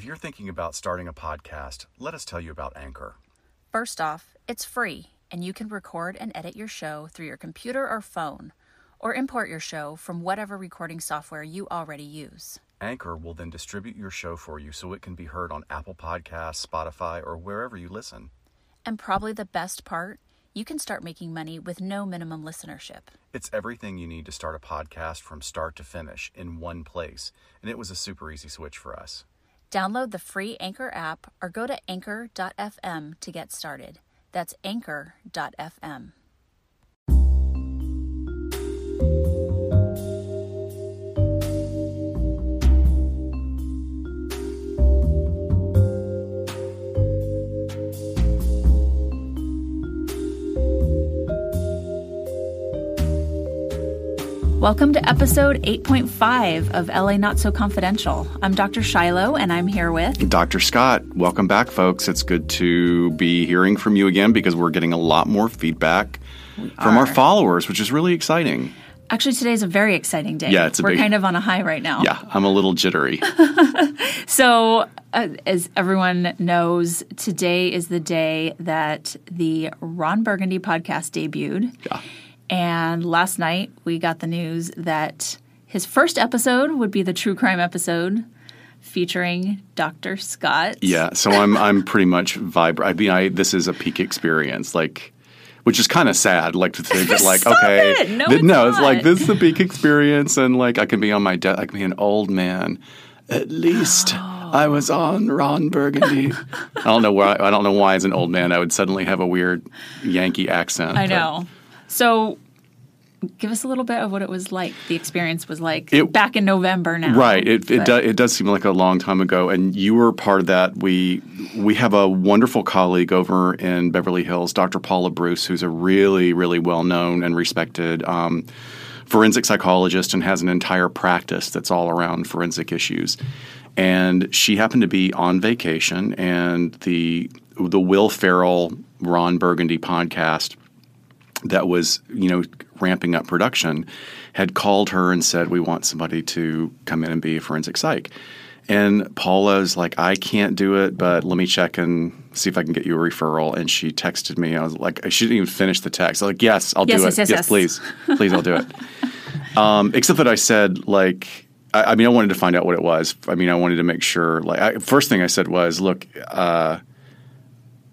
If you're thinking about starting a podcast, let us tell you about Anchor. First off, it's free, and you can record and edit your show through your computer or phone, or import your show from whatever recording software you already use. Anchor will then distribute your show for you so it can be heard on Apple Podcasts, Spotify, or wherever you listen. And probably the best part, you can start making money with no minimum listenership. It's everything you need to start a podcast from start to finish in one place, and it was a super easy switch for us. Download the free Anchor app or go to anchor.fm to get started. That's anchor.fm. Welcome to episode 8.5 of LA Not So Confidential. I'm Dr. Shiloh, and I'm here with Dr. Scott. Welcome back, folks. It's good to be hearing from you again because we're getting a lot more feedback from our followers, which is really exciting. Actually, today's a very exciting day. Yeah, it's a We're big- kind of on a high right now. Yeah, I'm a little jittery. So, uh, as everyone knows, today is the day that the Ron Burgundy podcast debuted. Yeah. And last night we got the news that his first episode would be the true crime episode featuring Dr. Scott. Yeah, so I'm I'm pretty much vibrant. I mean, I this is a peak experience, like, which is kind of sad, like to think that, like, Stop okay, it! No, th- it's no, it's like this is a peak experience, and like I can be on my death, I can be an old man. At least I was on Ron Burgundy. I don't know why. I don't know why, as an old man, I would suddenly have a weird Yankee accent. I but- know. So, give us a little bit of what it was like, the experience was like It- back in November now. Right. It it, do, it does seem like a long time ago, and you were part of that. We we have a wonderful colleague over in Beverly Hills, Dr. Paula Bruce, who's a really really well known and respected. Um, Forensic psychologist and has an entire practice that's all around forensic issues. And she happened to be on vacation, and the the Will Ferrell Ron Burgundy podcast that was you know ramping up production had called her and said we want somebody to come in and be a forensic psych. And paula's like i can't do it but let me check and see if i can get you a referral. And she texted me. I was like she didn't even finish the text. I was like yes i'll Yes, do yes, it. yes, yes. please. Please i'll do it. Um, except that i said like I, I mean i wanted to find out what it was. I mean i wanted to make sure like I, first thing i said was look uh,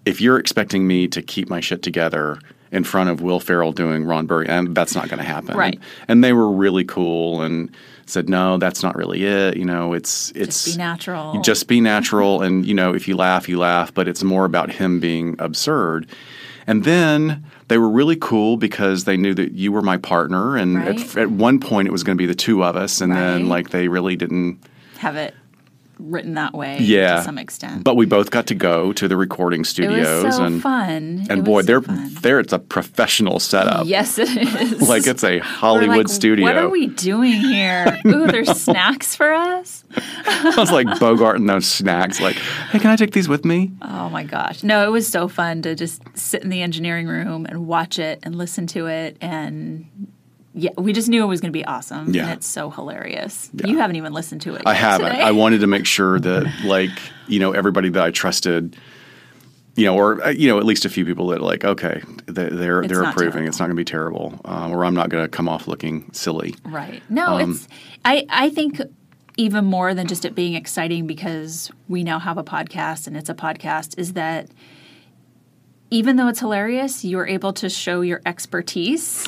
if you're expecting me to keep my shit together in front of Will Ferrell doing Ron Burgundy, and that's not going to happen. Right. And they were really cool and said, no, that's not really it. You know, it's it's Just be natural. Just be natural, and you know, if you laugh, you laugh. But it's more about him being absurd. And then they were really cool because they knew that you were my partner, and Right. at, at one point it was going to be the two of us, and Right. then like they really didn't. have it written that way Yeah, to some extent. But we both got to go to the recording it studios, was so and fun. and It boy, they're fun. there. It's a professional setup. Yes, it is. like it's a Hollywood like, studio. What are we doing here? Ooh, there's snacks for us. I was like Bogart and those snacks. Like, hey, can I take these with me? Oh my gosh. No, it was so fun to just sit in the engineering room and watch it and listen to it. And yeah, we just knew it was going to be awesome. Yeah. And it's so hilarious. You haven't even listened to it. I yet haven't. today. I wanted to make sure that, like, you know, everybody that I trusted, you know, or uh, you know, at least a few people that like, okay, they, they're It's they're approving. terrible. It's not going to be terrible, um, or I'm not going to come off looking silly. Right. No, Um, it's I I think even more than just it being exciting because we now have a podcast and it's a podcast is that even though it's hilarious, you're able to show your expertise.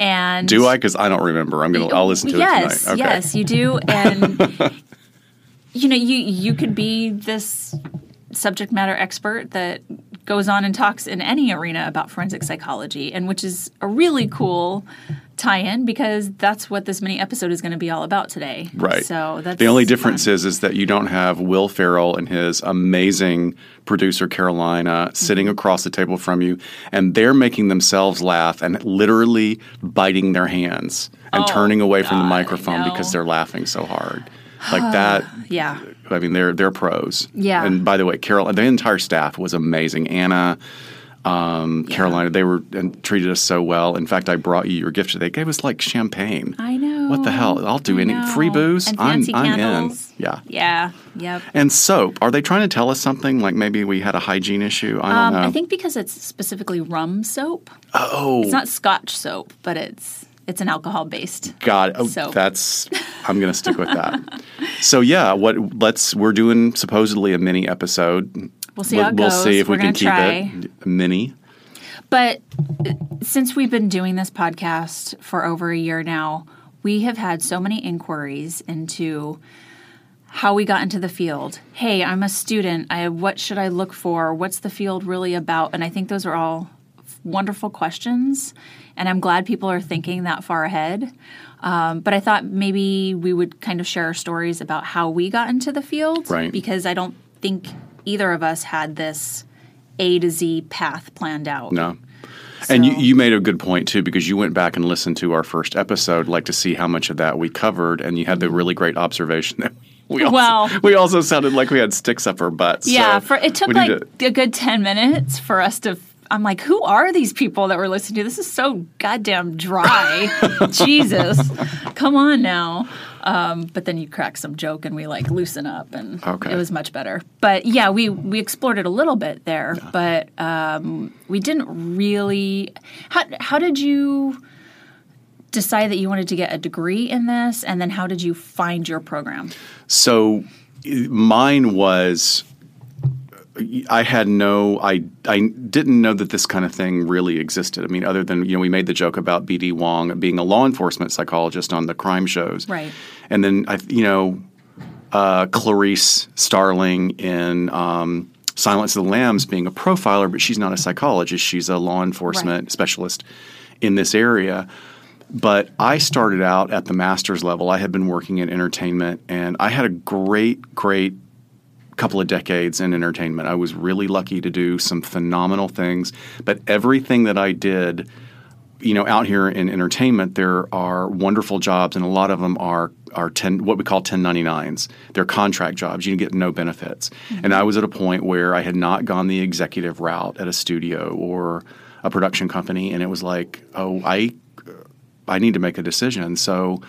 And Do I? Because I don't remember. I'm gonna. I'll listen to yes, it tonight. Okay. Yes, you do. And you know, you you could be this subject matter expert that goes on and talks in any arena about forensic psychology, and which is a really cool tie-in because that's what this mini episode is going to be all about today. Right. So that's the only difference fun. is is that you don't have Will Ferrell and his amazing producer Carolina sitting Mm-hmm. across the table from you, and they're making themselves laugh and literally biting their hands and Oh, turning away from the microphone because they're laughing so hard. Like that. Yeah. I mean, they're they're pros. Yeah. And by the way, Carol, the entire staff was amazing. Anna, um, Carolina, they were and treated us so well. In fact, I brought you your gift today. They gave us like champagne. I know. what the hell? I'll do I any know. free booze. And I'm fancy I'm in. Yeah. Yeah. Yep. And soap. Are they trying to tell us something? Like maybe we had a hygiene issue. I don't Um, know. I think because it's specifically rum soap. oh, It's not Scotch soap, but it's it's an alcohol based. God, oh, soap. that's. I'm going to stick with that. so yeah, what? Let's. We're doing supposedly a mini episode. We'll see we'll, how it we'll goes. see if We're we can keep try. it mini. But uh, since we've been doing this podcast for over a year now, we have had so many inquiries into how we got into the field. Hey, I'm a student. I what should I look for? What's the field really about? And I think those are all wonderful questions, and I'm glad people are thinking that far ahead. Um, but I thought maybe we would kind of share stories about how we got into the field, Right. Because I don't think either of us had this A to Z path planned out. No. And you, you made a good point too because you went back and listened to our first episode, like to see how much of that we covered, and you had the mm-hmm. really great observation that we also, Well- we also sounded like we had sticks up our butts. Yeah, so for it took like to- a good ten minutes for us to. I'm like, who are these people that we're listening to? This is so goddamn dry. Jesus, come on now. Um, but then you crack some joke and we like loosen up, and Okay. it was much better. But yeah, we we explored it a little bit there, but um, we didn't really. How how did you? decide that you wanted to get a degree in this and then how did you find your program So mine was I had no I I didn't know that this kind of thing really existed. I mean, other than you know, we made the joke about BD Wong being a law enforcement psychologist on the crime shows, Right. And then I, you know, uh, Clarice Starling in um, Silence of the Lambs being a profiler, but she's not a psychologist. She's a law enforcement Right. specialist in this area. But I started out at the master's level. I had been working in entertainment, and I had a great, great couple of decades in entertainment. I was really lucky to do some phenomenal things, but everything that I did, you know, out here in entertainment, there are wonderful jobs, and a lot of them are are ten what we call 1099s. They're contract jobs. You get no benefits. Mm-hmm. And I was at a point where I had not gone the executive route at a studio or a production company, and it was like, oh, I I need to make a decision. So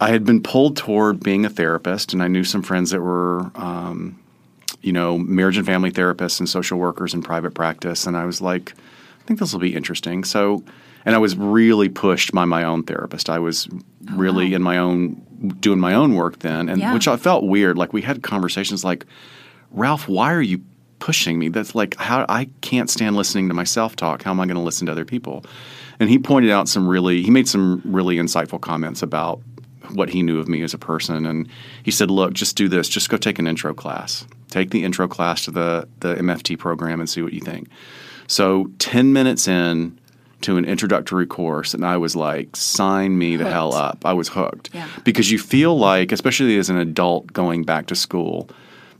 I had been pulled toward being a therapist, and I knew some friends that were, um, you know, marriage and family therapists and social workers in private practice. And I was like, I think this will be interesting. So, and I was really pushed by my own therapist. I was really in my own doing my own work then, and Yeah. which I felt weird. Like we had conversations like, Ralph, why are you pushing me? That's like how I can't stand listening to myself talk. How am I going to listen to other people? And he pointed out some really, he made some really insightful comments about what he knew of me as a person. And he said, look, just do this. Just go take an intro class. Take the intro class to the, the MFT program and see what you think. So 10 minutes in to an introductory course, and I was like, sign me the hell up. I was hooked. Yeah. Because you feel like, especially as an adult going back to school,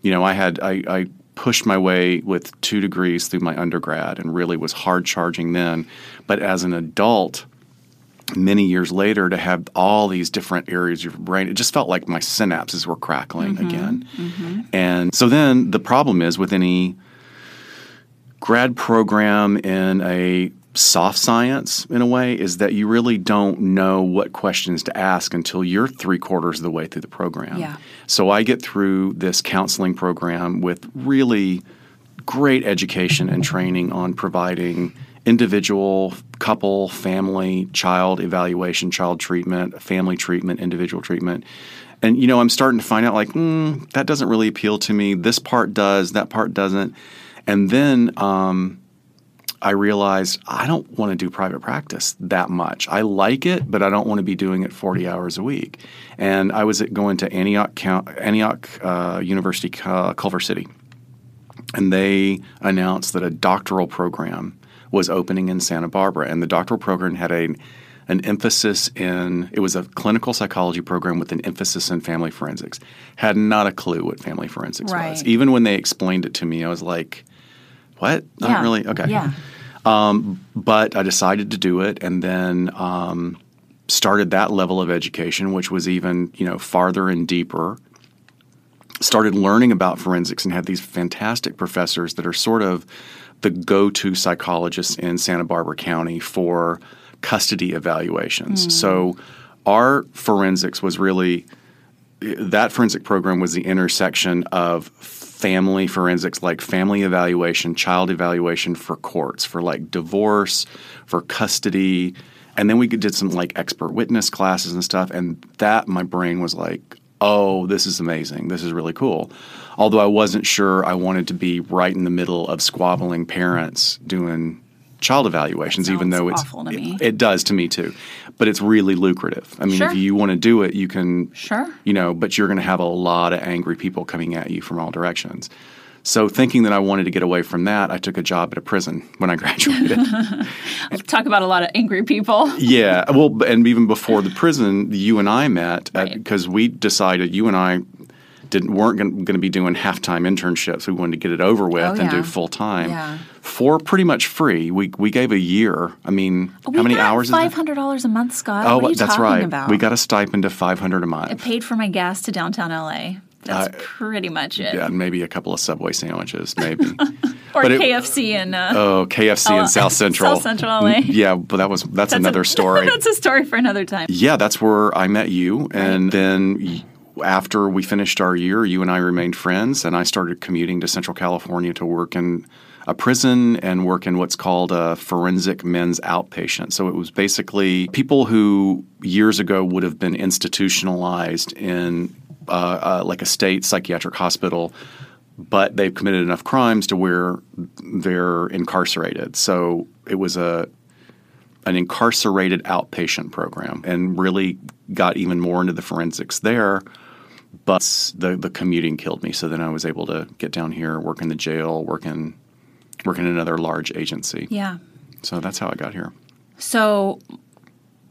you know, I had, I, I pushed my way with two degrees through my undergrad and really was hard charging then. But as an adult, many years later to have all these different areas of your brain. It just felt like my synapses were crackling mm-hmm. again. Mm-hmm. And so then the problem is with any grad program in a soft science in a way is that you really don't know what questions to ask until you're three quarters of the way through the program. Yeah. so i get through this counseling program with really great education and training on providing individual, couple, family, child evaluation, child treatment, family treatment, individual treatment. And you know, I'm starting to find out like, mm, that doesn't really appeal to me. This part does, that part doesn't. And then um, I realized I don't want to do private practice that much. I like it, but I don't want to be doing it 40 hours a week. And I was going to Antioch, Antioch uh, University, uh, Culver City and they announced that a doctoral program was opening in Santa Barbara, and the doctoral program had a an emphasis in it was a clinical psychology program with an emphasis in family forensics. Had not a clue what family forensics was. Even when they explained it to me, I was like, "What? Not yeah. really? Okay." Yeah. but I decided to do it, and then um, started that level of education, which was even you know farther and deeper. Started learning about forensics and had these fantastic professors that are sort of the go-to psychologists in Santa Barbara County for custody evaluations. Hmm. So our forensics was really that forensic program was the intersection of family forensics, like family evaluation, child evaluation for courts, for like divorce, for custody. And then we did some like expert witness classes and stuff. And that, my brain was like, oh, this is amazing. This is really cool. Although I wasn't sure I wanted to be right in the middle of squabbling parents doing child evaluations, even though it's awful to me. It, it does to me too. But it's really lucrative. I mean, Sure. if you want to do it, you can Sure. you know, but you're going to have a lot of angry people coming at you from all directions. So, thinking that I wanted to get away from that, I took a job at a prison when I graduated. Talk about a lot of angry people. yeah, well, and even before the prison, you and I met uh, Right. because we decided you and I didn't weren't going to be doing half time internships. We wanted to get it over with Oh, and yeah. do full time Yeah. for pretty much free. We we gave a year. I mean, how many hours? is Five that? dollars a month, Scott. Oh, what are you that's talking right. about? We got a stipend of five hundred a month. It paid for my gas to downtown LA. That's Uh, pretty much it. yeah, and maybe a couple of Subway sandwiches, maybe. Or but it- KFC and uh, Oh, KFC Oh, in South Central. South Central LA. Mm, Yeah, but that was that's, a- another story. that's a story for another time. yeah, that's where I met you, and then y- after we finished our year, you and I remained friends, and I started commuting to Central California to work in a prison and work in what's called a forensic men's outpatient. So it was basically people who years ago would have been institutionalized in uh, uh, like a state psychiatric hospital but they've committed enough crimes to where they're incarcerated. So it was a an incarcerated outpatient program, and really got even more into the forensics there. But the the commuting killed me. So then I was able to get down here, work in the jail, work in work in another large agency. Yeah. So that's how I got here. So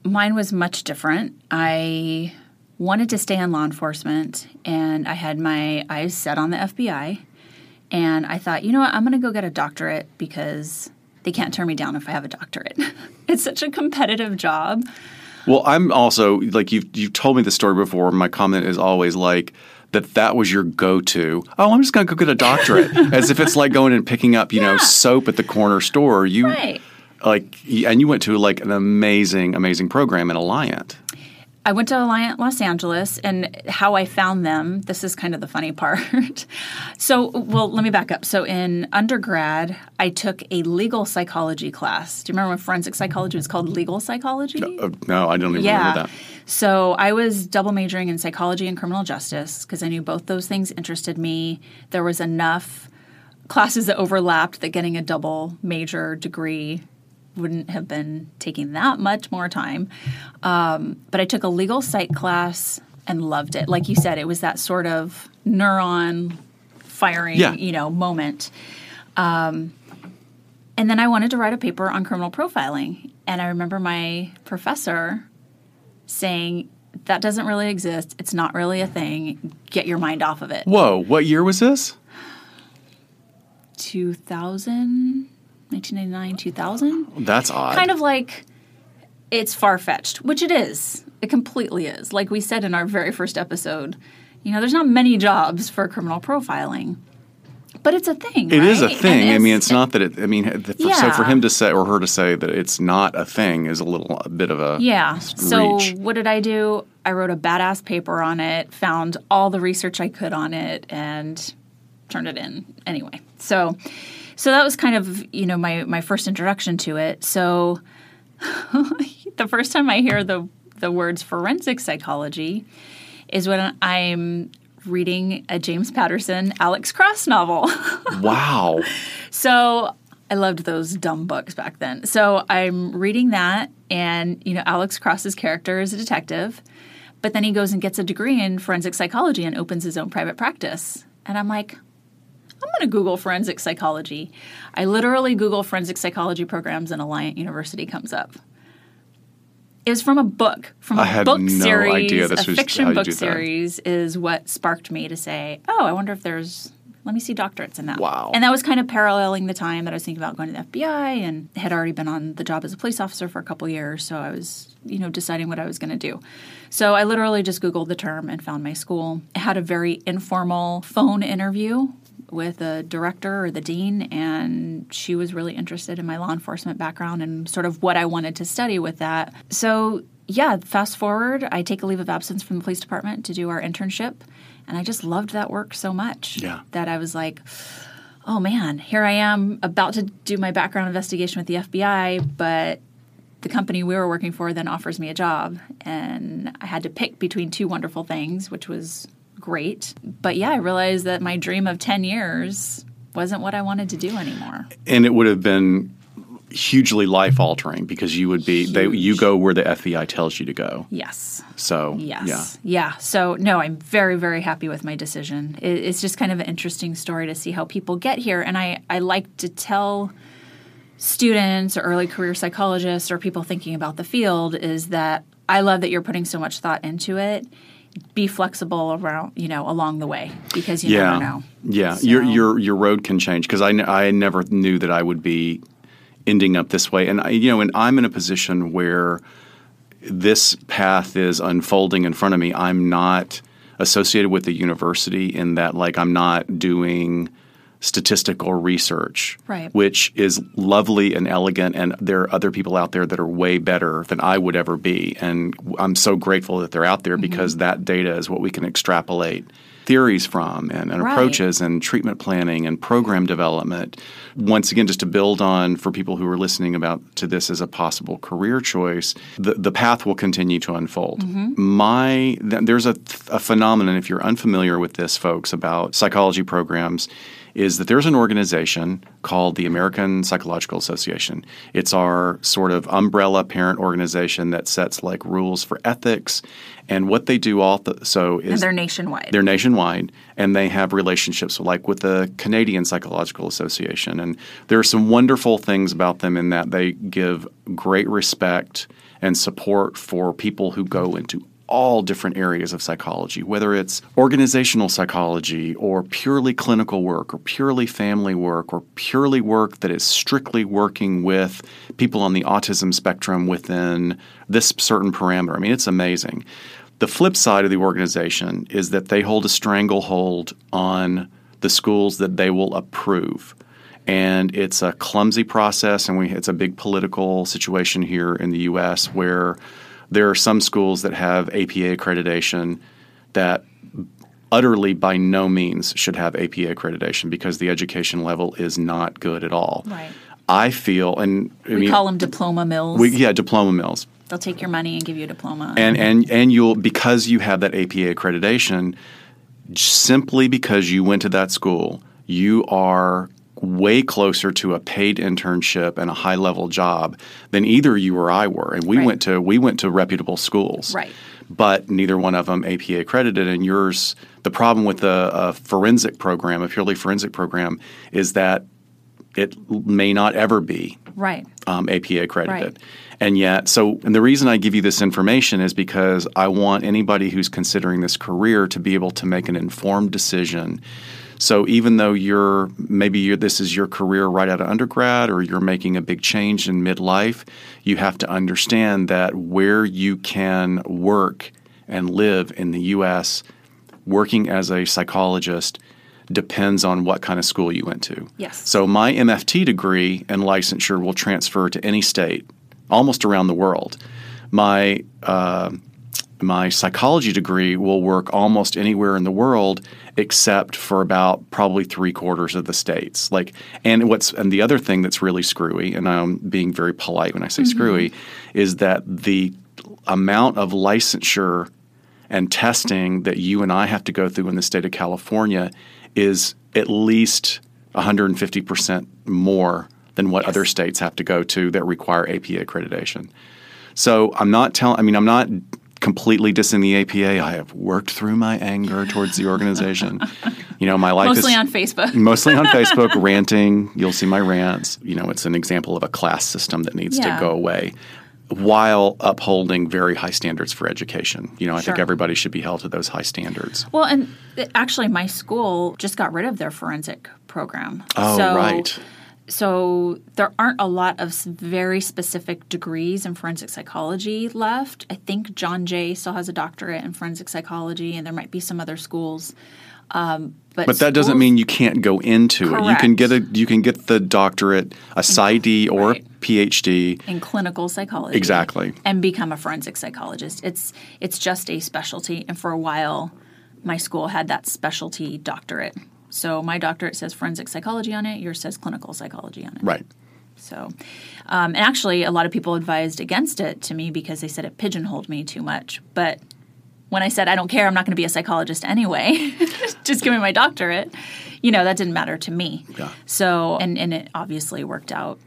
mine was much different. I wanted to stay in law enforcement and I had my eyes set on the FBI. And I thought, you know what, I'm going to go get a doctorate because they can't turn me down if I have a doctorate. it's such a competitive job. Well, I'm also like you've you've told me the story before. My comment is always like that that was your go-to. Oh, I'm just going to go get a doctorate, as if it's like going and picking up you know soap at the corner store. You Right. like, and you went to like an amazing, amazing program in Alliant. I went to Alliant Los Angeles, and how I found them. This is kind of the funny part. so, well, let me back up. So, in undergrad, I took a legal psychology class. Do you remember when forensic psychology was called legal psychology? Uh, no, I don't even yeah. remember that. So, I was double majoring in psychology and criminal justice because I knew both those things interested me. There was enough classes that overlapped that getting a double major degree wouldn't have been taking that much more time. Um, but I took a legal psych class and loved it. Like you said, it was that sort of neuron firing, Yeah. you know, moment. Um, and then I wanted to write a paper on criminal profiling. And I remember my professor saying, that doesn't really exist. It's not really a thing. Get your mind off of it. Whoa, what year was this? 2000, 1999, 2000. That's odd. kind of like it's far fetched, which it is. It completely is. Like we said in our very first episode, you know, there's not many jobs for criminal profiling, but it's a thing. It is a thing. I mean, it's not that it. I mean, for, so for him to say or her to say that it's not a thing is a little a bit of a Yeah. So what did I do? I wrote a badass paper on it, found all the research I could on it, and turned it in anyway. So, so that was kind of you know my my first introduction to it. So, the first time I hear the the words forensic psychology is when I'm reading a James Patterson Alex Cross novel. wow. So I loved those dumb books back then. So I'm reading that, and you know, Alex Cross's character is a detective, but then he goes and gets a degree in forensic psychology and opens his own private practice. And I'm like, I'm going to Google forensic psychology. I literally Google forensic psychology programs, and Alliant University comes up. It was from a book, from a I had book no series. idea this a fiction book series is what sparked me to say, "Oh, I wonder if there's let me see doctorates in that." Wow. And that was kind of paralleling the time that I was thinking about going to the FBI and had already been on the job as a police officer for a couple years, so I was, you know, deciding what I was going to do. So I literally just googled the term and found my school. I had a very informal phone interview with the director or the dean and she was really interested in my law enforcement background and sort of what I wanted to study with that. So yeah, fast forward, I take a leave of absence from the police department to do our internship. And I just loved that work so much Yeah. that I was like, oh man, here I am about to do my background investigation with the FBI, but the company we were working for then offers me a job. And I had to pick between two wonderful things, which was great. But yeah, I realized that my dream of 10 years wasn't what I wanted to do anymore. And it would have been hugely life altering because you would be they you go where the FBI tells you to go. Yes. So Yes. Yeah. So, no, I'm very, very happy with my decision. It, it's just kind of an interesting story to see how people get here. And I, I like to tell students or early career psychologists or people thinking about the field is that I love that you're putting so much thought into it. Be flexible around, you know, along the way because you yeah, never know. yeah. So- Your your your road can change because I n- I never knew that I would be ending up this way, and I, you know, and I'm in a position where this path is unfolding in front of me. I'm not associated with the university in that, like, I'm not doing statistical research, Right. which is lovely and elegant. And there are other people out there that are way better than I would ever be. And I'm so grateful that they're out there mm-hmm. because that data is what we can extrapolate theories from and, and Right. approaches and treatment planning and program development. Once again, just to build on for people who are listening about to this as a possible career choice, the, the path will continue to unfold. Mm-hmm. My th- there's a, a phenomenon if you're unfamiliar with this, folks, about psychology programs. Is that there's an organization called the American Psychological Association. It's our sort of umbrella parent organization that sets like rules for ethics, and what they do all th- so is And they're nationwide. they're nationwide, and they have relationships like with the Canadian Psychological Association. And there are some wonderful things about them in that they give great respect and support for people who go into all different areas of psychology, whether it's organizational psychology or purely clinical work or purely family work or purely work that is strictly working with people on the autism spectrum within this certain parameter. I mean, it's amazing. The flip side of the organization is that they hold a stranglehold on the schools that they will approve. And it's a clumsy process, and we, it's a big political situation here in the U.S. where there are some schools that have APA accreditation that utterly by no means should have APA accreditation because the education level is not good at all. Right. I feel, and I we mean, call them diploma mills. we, yeah, diploma mills They'll take your money and give you a diploma. and and and you'll because you have that APA accreditation, simply because you went to that school, you are way closer to a paid internship and a high level job than either you or I were. And we Right. went to we went to reputable schools, Right. But neither one of them APA accredited. And yours, the problem with a, a forensic program, a purely forensic program, is that it may not ever be right. um, APA accredited. Right. And yet, so, and the reason I give you this information is because I want anybody who's considering this career to be able to make an informed decision. So even though you're maybe you're, this is your career right out of undergrad or you're making a big change in midlife, you have to understand that where you can work and live in the U.S. working as a psychologist depends on what kind of school you went to. Yes. So my MFT degree and licensure will transfer to any state, almost around the world. My uh, my psychology degree will work almost anywhere in the world except for about probably three quarters of the states. Like, and what's and the other thing that's really screwy, and I'm being very polite when I say mm-hmm. screwy, is that the amount of licensure and testing that you and I have to go through in the state of California is at least 150% more than what other states have to go to that require APA accreditation. So I'm not telling, I mean, I'm not completely dissing the APA. I have worked through my anger towards the organization. you know, my life Mostly is on Facebook. mostly on Facebook, ranting. You'll see my rants. You know, it's an example of a class system that needs Yeah. to go away while upholding very high standards for education. You know, I think everybody should be held to those high standards. Well, and uh, actually, my school just got rid of their forensic program. Oh, so, right. So there aren't a lot of very specific degrees in forensic psychology left. I think John Jay still has a doctorate in forensic psychology, and there might be some other schools. Um, but But that doesn't mean you can't go into it. You can get a you can get the doctorate, a PsyD or Right. a PhD. in clinical psychology. Exactly. And become a forensic psychologist. It's it's just a specialty and for a while my school had that specialty doctorate. So my doctorate says forensic psychology on it, yours says clinical psychology on it. Right. So, um, and actually, a lot of people advised against it to me because they said it pigeonholed me too much. But when I said I don't care, I'm not going to be a psychologist anyway, just give me my doctorate, you know, that didn't matter to me. Yeah. So, and, and it obviously worked out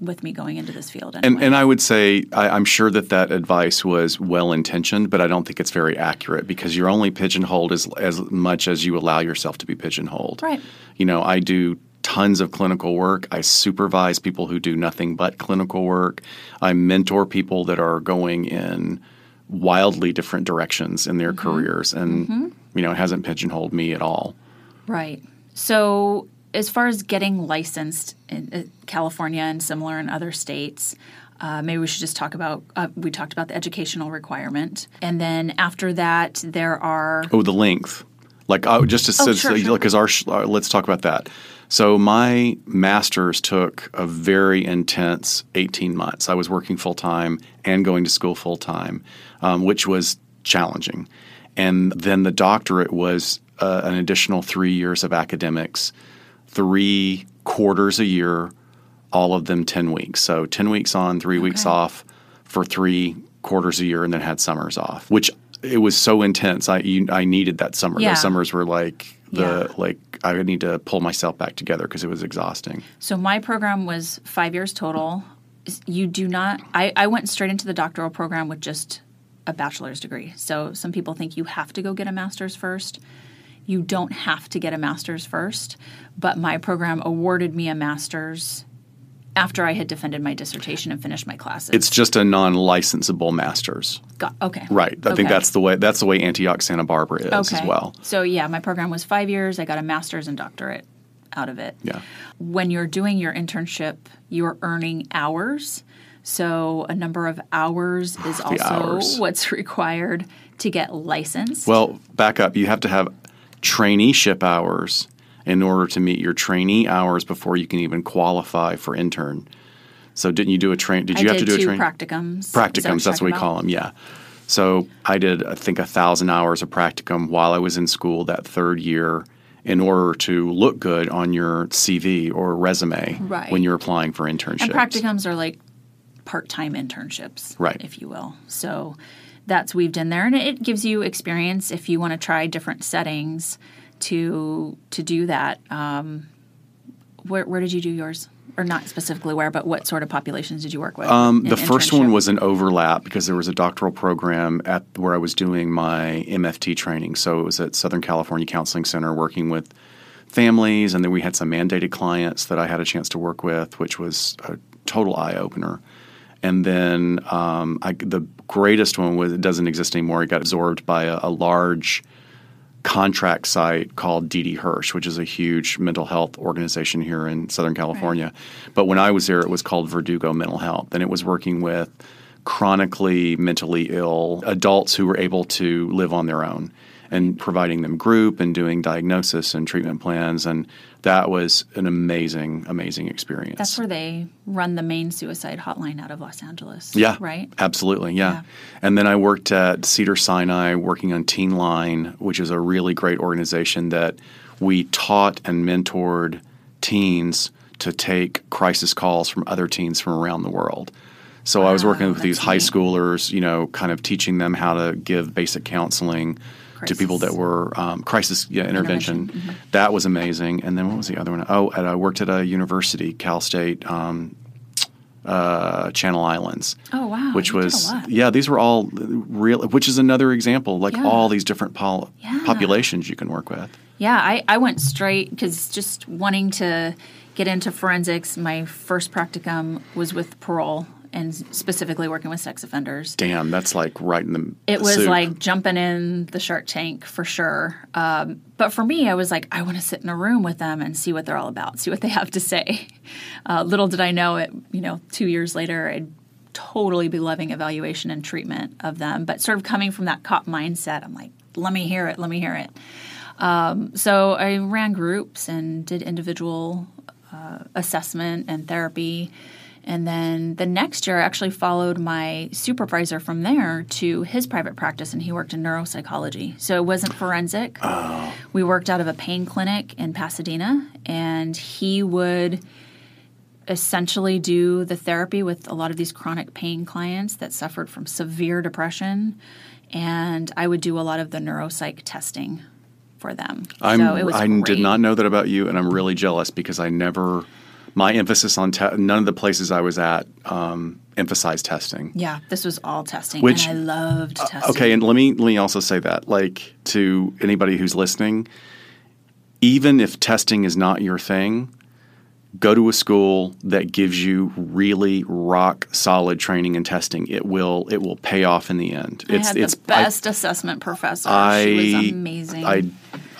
with me going into this field anyway. And, and I would say I, I'm sure that that advice was well intentioned, but I don't think it's very accurate because you're only pigeonholed as as much as you allow yourself to be pigeonholed. Right. You know, I do tons of clinical work. I supervise people who do nothing but clinical work. I mentor people that are going in wildly different directions in their Mm-hmm. careers, and you know, it hasn't pigeonholed me at all. Right. So, as far as getting licensed in uh, California and similar in other states, uh, maybe we should just talk about. Uh, we talked about the educational requirement, and then after that, there are. Oh, the length. Like oh, just to Oh, because sure, sure. our sh- uh, let's talk about that. So my master's took a very intense 18 months. I was working full time and going to school full time, um, which was challenging. And then the doctorate was uh, an additional three years of academics, three quarters a year, all of them 10 weeks. So 10 weeks on, three weeks off for three quarters a year, and then had summers off, which it was so intense. I you, I needed that summer. Yeah. Those summers were like the Yeah. like I would need to pull myself back together because it was exhausting. So my program was five years total. You do not. I, I went straight into the doctoral program with just a bachelor's degree. So some people think you have to go get a master's first. You don't have to get a master's first, but my program awarded me a master's after I had defended my dissertation and finished my classes. It's just a non-licensable master's, Got, okay. right? I think that's the way that's the way Antioch Santa Barbara is as well. So yeah, my program was five years. I got a master's and doctorate out of it. Yeah. when you're doing your internship, you're earning hours. So a number of hours is also hours. what's required to get licensed. Well, back up. You have to have traineeship hours in order to meet your trainee hours before you can even qualify for intern. So didn't you do a train? Did I you have did to do a train? practicums. Is that Practicums, that's what we you're call them. Yeah. So I did, I think, a thousand hours of practicum while I was in school that third year, in order to look good on your CV or resume Right. when you're applying for internships. And practicums are like part-time internships, Right. if you will. So that's weaved in there, and it gives you experience if you want to try different settings to to do that. Um, where where did you do yours? Or not specifically where, but what sort of populations did you work with? Um, the first one was an overlap because there was a doctoral program at where I was doing my MFT training. So it was at Southern California Counseling Center working with families, and then we had some mandated clients that I had a chance to work with, which was a total eye opener. And then um, I, the greatest one was it doesn't exist anymore. It got absorbed by a, a large contract site called Didi Hirsch, which is a huge mental health organization here in Southern California. But when I was there, it was called Verdugo Mental Health, and it was working with chronically mentally ill adults who were able to live on their own and providing them group and doing diagnosis and treatment plans. And that was an amazing, amazing experience. That's where they run the main suicide hotline out of Los Angeles. Yeah. Right? Absolutely. Yeah. Yeah. And then I worked at Cedar Sinai working on Teen Line, which is a really great organization that we taught and mentored teens to take crisis calls from other teens from around the world. So I was working with these that's high neat. schoolers, you know, kind of teaching them how to give basic counseling to people that were um, crisis yeah, intervention. Intervention, mm-hmm. That was amazing. And then what was the other one? Oh, and I worked at a university, Cal State um, uh, Channel Islands Oh, wow. which you was yeah these were all real which is another example like Yeah. all these different pol- Yeah. populations you can work with Yeah, I, I went straight because just wanting to get into forensics, my first practicum was with parole and specifically working with sex offenders. damn that's like right in the It was soup. like jumping in the shark tank for sure. Um, but for me, I was like, I want to sit in a room with them and see what they're all about, see what they have to say. Uh, little did I know it, you know, two years later, I'd totally be loving evaluation and treatment of them. But sort of coming from that cop mindset, I'm like, let me hear it, let me hear it. Um, so I ran groups and did individual uh, assessment and therapy. And then the next year, I actually followed my supervisor from there to his private practice, and he worked in neuropsychology. So it wasn't forensic. Oh. We worked out of a pain clinic in Pasadena, and he would essentially do the therapy with a lot of these chronic pain clients that suffered from severe depression. And I would do a lot of the neuropsych testing for them. I'm, so it was I great. did not know that about you, and I'm really jealous because I never. My emphasis on te- none of the places I was at um, emphasized testing. Yeah, this was all testing, Which- uh, and I loved testing. Okay, and let me let me also say that, like to anybody who's listening, even if testing is not your thing, go to a school that gives you really rock solid training and testing. It will it will pay off in the end. I had the best assessment professor. she was amazing. I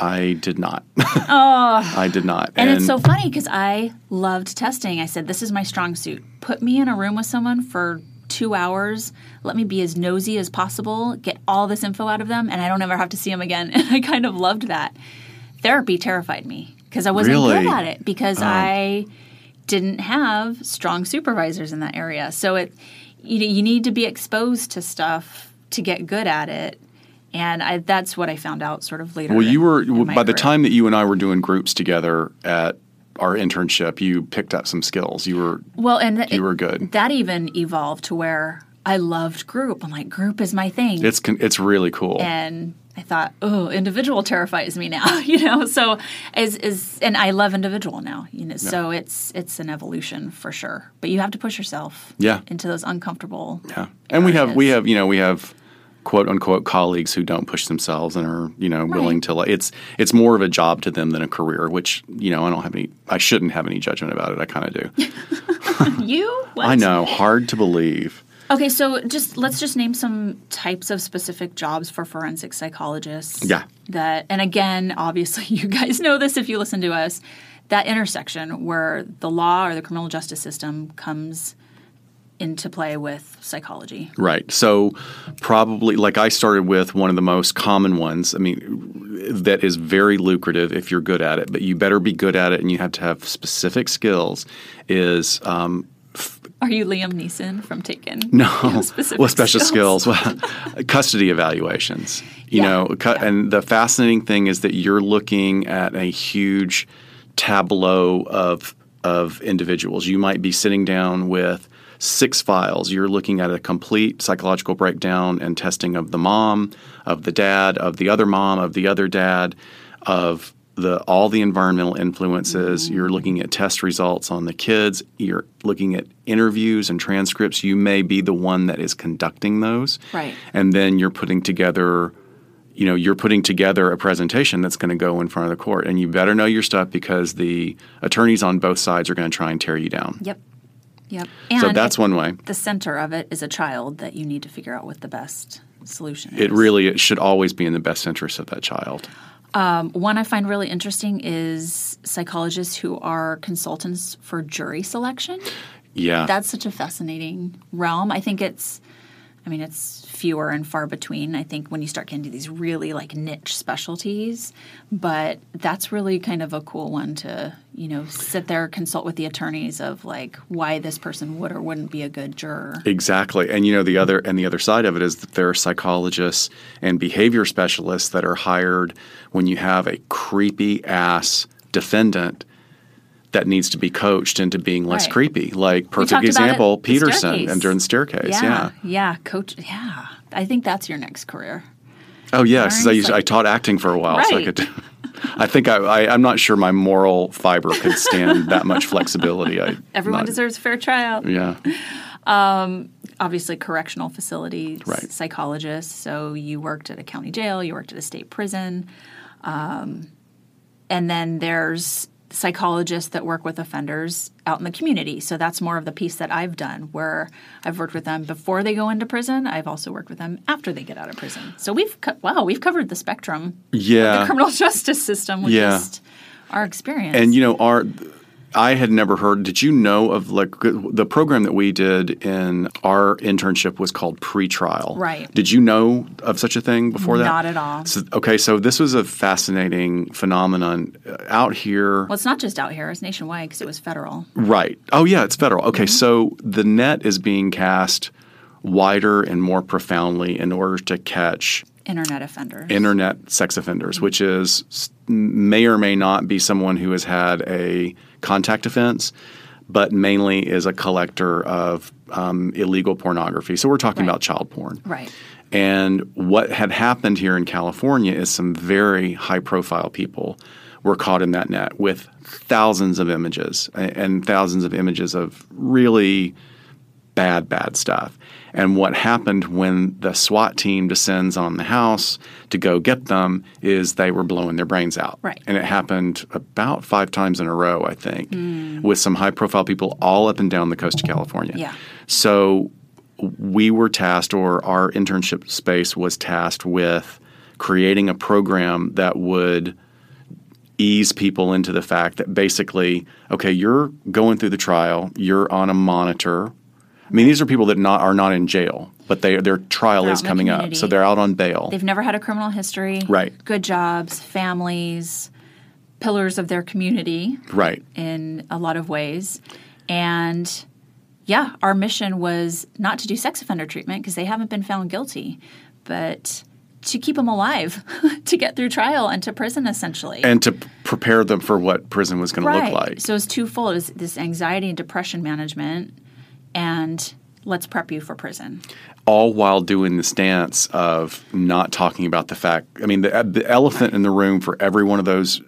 I did not. oh, I did not. and, it's so funny because I loved testing. I said, "This is my strong suit. Put me in a room with someone for." Two hours. Let me be as nosy as possible. Get all this info out of them, and I don't ever have to see them again. And I kind of loved that. Therapy terrified me because I wasn't Really? good at it because oh. I didn't have strong supervisors in that area. So it you know, you need to be exposed to stuff to get good at it. And I, that's what I found out sort of later. On. Well, you were in my by the time that you and I were doing groups together at our internship, you picked up some skills. You were well, and th- you were good. that even evolved to where I loved group. I'm like, group is my thing. It's it's really cool. and I thought, oh, individual terrifies me now, you know. So is is and I love individual now, you know. So it's it's an evolution for sure. But you have to push yourself, Yeah. into those uncomfortable. Yeah, and we have we have you know we have quote unquote colleagues who don't push themselves and are you know willing to like it's it's more of a job to them than a career, which you know I don't have any I shouldn't have any judgment about it. I kind of do. You? What? I know, hard to believe. Okay, so just let's just name some types of specific jobs for forensic psychologists. Yeah. That and again, obviously you guys know this if you listen to us. That intersection where the law or the criminal justice system comes into play with psychology. Right. So probably like I started with one of the most common ones. I mean that is very lucrative if you're good at it, but you better be good at it and you have to have specific skills is um, Are you Liam Neeson from Taken? No, specific well, special skills, Well, custody evaluations. You Yeah, know, cu- yeah. and the fascinating thing is that you're looking at a huge tableau of of individuals. You might be sitting down with six files. You're looking at a complete psychological breakdown and testing of the mom, of the dad, of the other mom, of the other dad, of the all the environmental influences. Mm-hmm. You're looking at test results on the kids. You're looking at interviews and transcripts. You may be the one that is conducting those, Right. And then you're putting together. You know, you're putting together a presentation that's going to go in front of the court, and you better know your stuff because the attorneys on both sides are going to try and tear you down. Yep. Yep. So that's at one way. The center of it is a child that you need to figure out what the best solution is. It really it should always be in the best interest of that child. Um, one I find really interesting is psychologists who are consultants for jury selection. Yeah. That's such a fascinating realm. I think it's, I mean, it's fewer and far between. I think when you start getting to these really like niche specialties, but that's really kind of a cool one to, you know, sit there, consult with the attorneys of like why this person would or wouldn't be a good juror. Exactly. And you know the other and the other side of it is that there are psychologists and behavior specialists that are hired when you have a creepy ass defendant that needs to be coached into being less Right. creepy. Like perfect example, Peterson and during the staircase. Yeah, Yeah. yeah, coach. Yeah, I think that's your next career. Oh yeah, because I used I taught acting for a while, so I could. I think I, I I'm not sure my moral fiber could stand that much flexibility. I, Everyone not- deserves a fair trial. Yeah. Obviously, correctional facilities, Right. psychologists. So you worked at a county jail, you worked at a state prison, um, and then there's psychologists that work with offenders out in the community. So that's more of the piece that I've done, where I've worked with them before they go into prison. I've also worked with them after they get out of prison. So we've co- wow, we've covered the spectrum. Yeah. the criminal justice system with Yeah. just our experience. And you know, our I had never heard. Did you know of like the program that we did in our internship was called pretrial? Right. Did you know of such a thing before that? Not at all. So, okay, so this was a fascinating phenomenon Uh, out here. Well, it's not just out here; it's nationwide because it was federal. Right. Oh, yeah, it's federal. Okay, Mm-hmm. so the net is being cast wider and more profoundly in order to catch Internet offenders. internet sex offenders, which is may or may not be someone who has had a contact offense, but mainly is a collector of um, illegal pornography. So we're talking Right. about child porn. right. And what had happened here in California is some very high profile people were caught in that net with thousands of images and thousands of images of really bad, bad stuff. And what happened when the SWAT team descends on the house to go get them is they were blowing their brains out. Right. And it happened about five times in a row, I think, mm. with some high profile people all up and down the coast of California. Yeah. So we were tasked, or our internship space was tasked with creating a program that would ease people into the fact that basically, okay, you're going through the trial, you're on a monitor. I mean, these are people that not are not in jail, but they, their trial They're is out in the coming up, so they're out on bail. They've never had a criminal history. Right. Good jobs, families, pillars of their community right. in a lot of ways. And yeah, our mission was not to do sex offender treatment because they haven't been found guilty, but to keep them alive, to get through trial and to prison essentially. And to p- prepare them for what prison was going to look like. So it's twofold: it was this anxiety and depression management, and let's prep you for prison. all while doing this dance of not talking about the fact. I mean, the, the elephant in the room for every one of those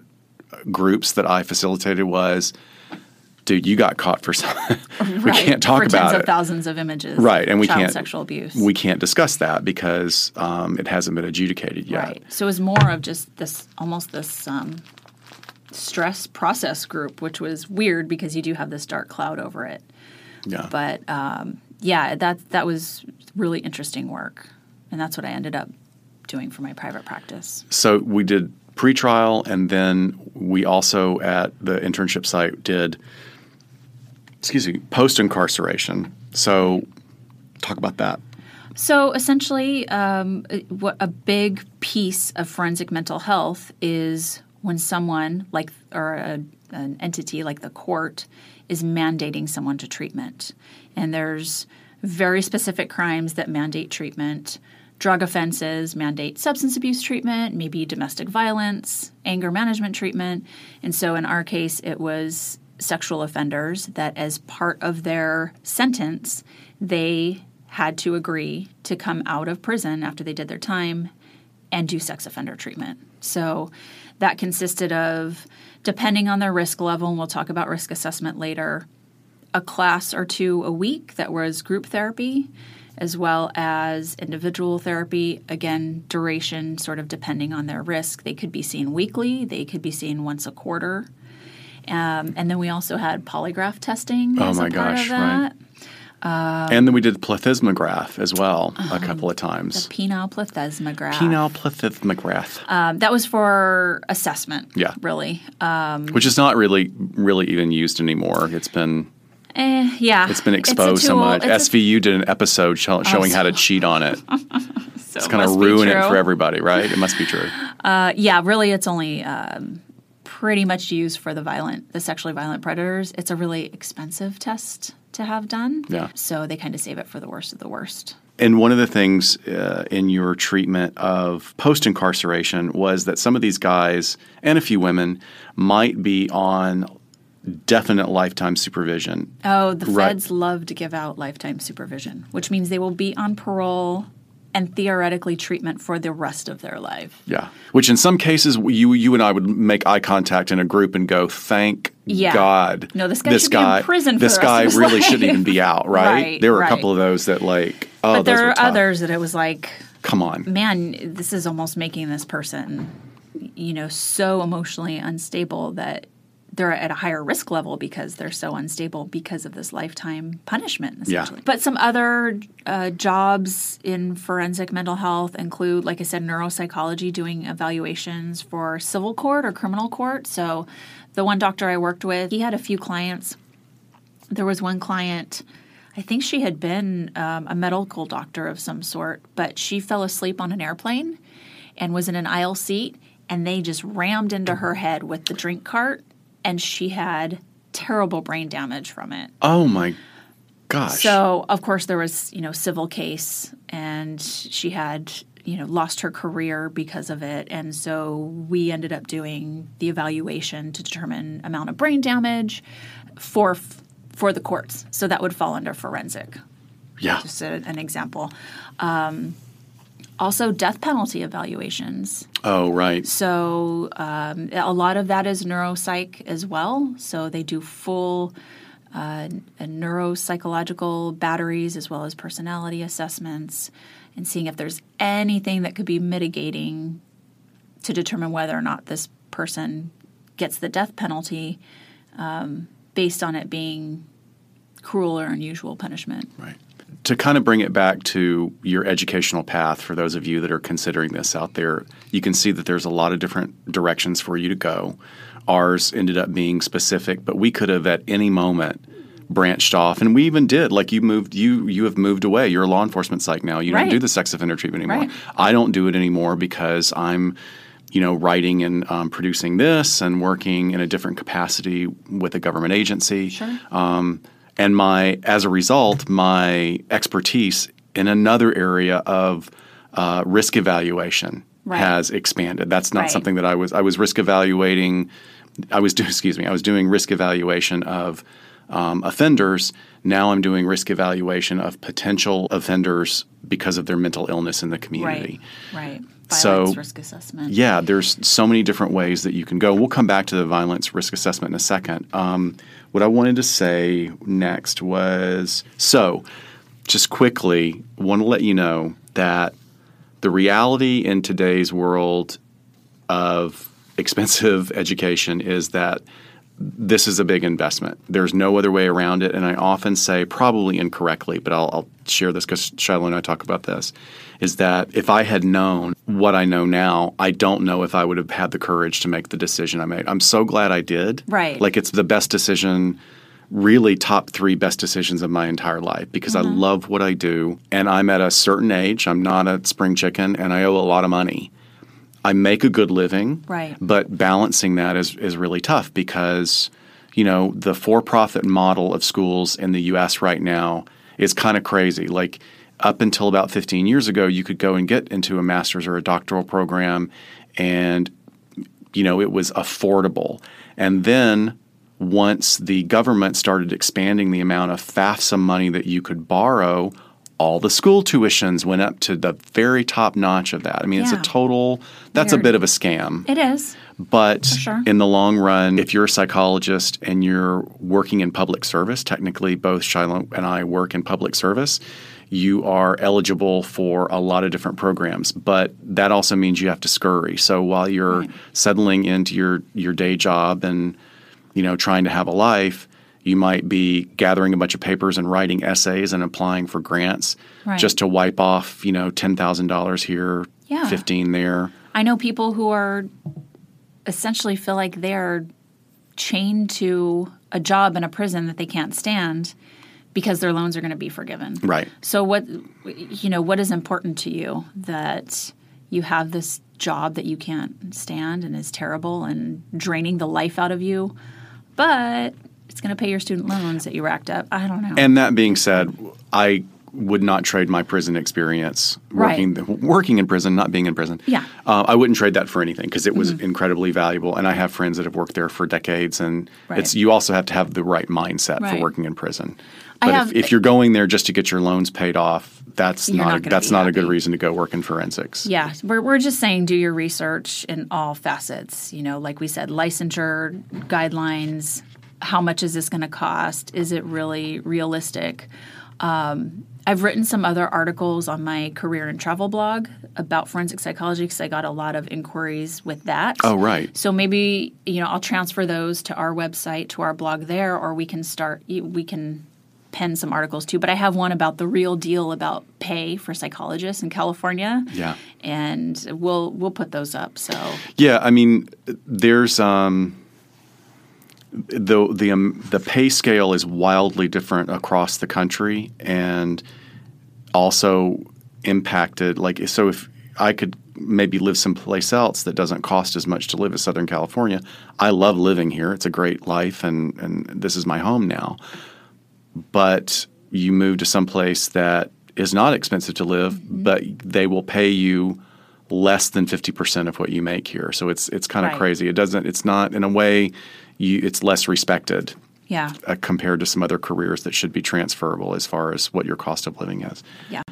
groups that I facilitated was, dude, you got caught for something. we Right. can't talk for about tens it. of thousands of images. Right, and we can't sexual abuse. We can't discuss that because um, it hasn't been adjudicated yet. Right. So it was more of just this, almost this um, stress process group, which was weird because you do have this dark cloud over it. Yeah. But um, yeah, that that was really interesting work, and that's what I ended up doing for my private practice. So we did pretrial, and then we also at the internship site did, excuse me, post incarceration. So talk about that. So essentially, um, what a big piece of forensic mental health is when someone, like or a, an entity like the court, is mandating someone to treatment, and there's very specific crimes that mandate treatment. Drug offenses mandate substance abuse treatment, maybe domestic violence, anger management treatment. And so in our case, it was sexual offenders that, as part of their sentence, they had to agree to come out of prison after they did their time and do sex offender treatment. So that consisted of, depending on their risk level, and we'll talk about risk assessment later, a class or two a week that was group therapy, as well as individual therapy. Again, duration sort of depending on their risk. They could be seen weekly, they could be seen once a quarter. Um, and then we also had polygraph testing Oh as my gosh, of that. and then we did plethysmograph as well a couple of times. Penile plethysmograph. Penile plethysmograph, Um, that was for assessment. Yeah. Really. Um, which is not really really even used anymore. It's been eh, yeah. it's been a exposed so much. It's a- SVU did an episode show, showing how to cheat on it. so It's kind of ruin it for everybody, right? It must be true. Uh, yeah, really, it's only um, pretty much used for the violent, the sexually violent predators. It's a really expensive test to have done. Yeah. So they kind of save it for the worst of the worst. And one of the things uh, in your treatment of post incarceration was that some of these guys and a few women might be on definite lifetime supervision. Oh, the Right. feds love to give out lifetime supervision, which means they will be on parole and theoretically treatment for the rest of their life. Yeah. Which in some cases, you you and I would make eye contact in a group and go, "Thank Yeah. God, No, this guy should be in guy, prison for this guy really shouldn't even be out." Right? Right, there were a couple of those that like, oh, but there were are others that it was like, Come on. man, this is almost making this person, you know, so emotionally unstable that they're at a higher risk level because they're so unstable because of this lifetime punishment, Yeah. But some other uh, jobs in forensic mental health include, like I said, neuropsychology, doing evaluations for civil court or criminal court. So The one doctor I worked with, he had a few clients. There was one client, I think she had been um, a medical doctor of some sort, but she fell asleep on an airplane and was in an aisle seat, and they just rammed into her head with the drink cart, and she had terrible brain damage from it. Oh my gosh. So, of course, there was, you know, civil case, and she had, you know, lost her career because of it. And so we ended up doing the evaluation to determine amount of brain damage for for the courts. So that would fall under forensic. yeah. Just a, an example. Um, also, death penalty evaluations. Oh, right. So um, a lot of that is neuropsych as well. So they do full uh, neuropsychological batteries as well as personality assessments and seeing if there's anything that could be mitigating to determine whether or not this person gets the death penalty um, based on it being cruel or unusual punishment. Right. To kind of bring it back to your educational path for those of you that are considering this out there, you can see that there's a lot of different directions for you to go. Ours ended up being specific, but we could have at any moment branched off and we even did like you moved you you have moved away you're a law enforcement psych now you Right. don't do the sex offender treatment anymore Right. i don't do it anymore because i'm you know writing and um, producing this and working in a different capacity with a government agency Sure. um, and my as a result my expertise in another area of uh, risk evaluation Right. has expanded that's not Right. something that i was i was risk evaluating i was do, excuse me i was doing risk evaluation of um, offenders now i'm doing risk evaluation of potential offenders because of their mental illness in the community Right. Right. So- Violence risk assessment. yeah, there's so many different ways that you can go. We'll come back to the violence risk assessment in a second. Um, what I wanted to say next was so, just quickly, want to let you know that the reality in today's world of expensive education is that this is a big investment. There's no other way around it. And I often say, probably incorrectly, but I'll, I'll share this because Shiloh and I talk about this, is that if I had known what I know now, I don't know if I would have had the courage to make the decision I made. I'm so glad I did. Right. Like it's the best decision, really top three best decisions of my entire life because I mm-hmm. love what I do. And I'm at a certain age. I'm not a spring chicken and I owe a lot of money. I make a good living, Right. but balancing that is, is really tough because, you know, the for profit model of schools in the US right now is kind of crazy. Like, up until about 15 years ago, you could go and get into a master's or a doctoral program, and, you know, it was affordable. And then once the government started expanding the amount of FAFSA money that you could borrow, all the school tuitions went up to the very top notch of that. I mean, it's a total, that's a bit of a scam. It is. But sure. in the long run, if you're a psychologist and you're working in public service, technically both Shiloh and I work in public service, you are eligible for a lot of different programs. But that also means you have to scurry. So while you're Right. settling into your, your day job and you know trying to have a life, you might be gathering a bunch of papers and writing essays and applying for grants Right. just to wipe off, you know, ten thousand dollars here, Yeah. fifteen there. I know people who are essentially feel like they're chained to a job in a prison that they can't stand because their loans are going to be forgiven. Right. So what you know, what is important to you that you have this job that you can't stand and is terrible and draining the life out of you, but it's going to pay your student loans that you racked up. I don't know. And that being said, I would not trade my prison experience working working in prison, not being in prison. Yeah. Mm-hmm. uh, I wouldn't trade that for anything because it was incredibly valuable. And I have friends that have worked there for decades, and Right. it's you also have to have the right mindset for working in prison. But have- if, if you're going there just to get your loans paid off, that's not, not a, that's not a good reason to go work in forensics. Yeah, we're, we're just saying do your research in all facets. You know, like we said, licensure, guidelines, how much is this going to cost? Is it really realistic? Um, I've written some other articles on my career and travel blog about forensic psychology because I got a lot of inquiries with that. Oh, right. So maybe you know I'll transfer those to our website to our blog there, or we can start. We can pen some articles too. But I have one about the real deal about pay for psychologists in California. Yeah. and we'll we'll put those up. So Yeah, I mean, there's um, the the um, the pay scale is wildly different across the country, and also impacted. Like so, if I could maybe live someplace else that doesn't cost as much to live as Southern California, I love living here. It's a great life, and and this is my home now. But you move to someplace that is not expensive to live, mm-hmm. but they will pay you less than 50% of what you make here. So it's it's kind of right. crazy. It doesn't it's not in a way you it's less respected. Yeah. Uh, compared to some other careers that should be transferable as far as what your cost of living is. Yeah.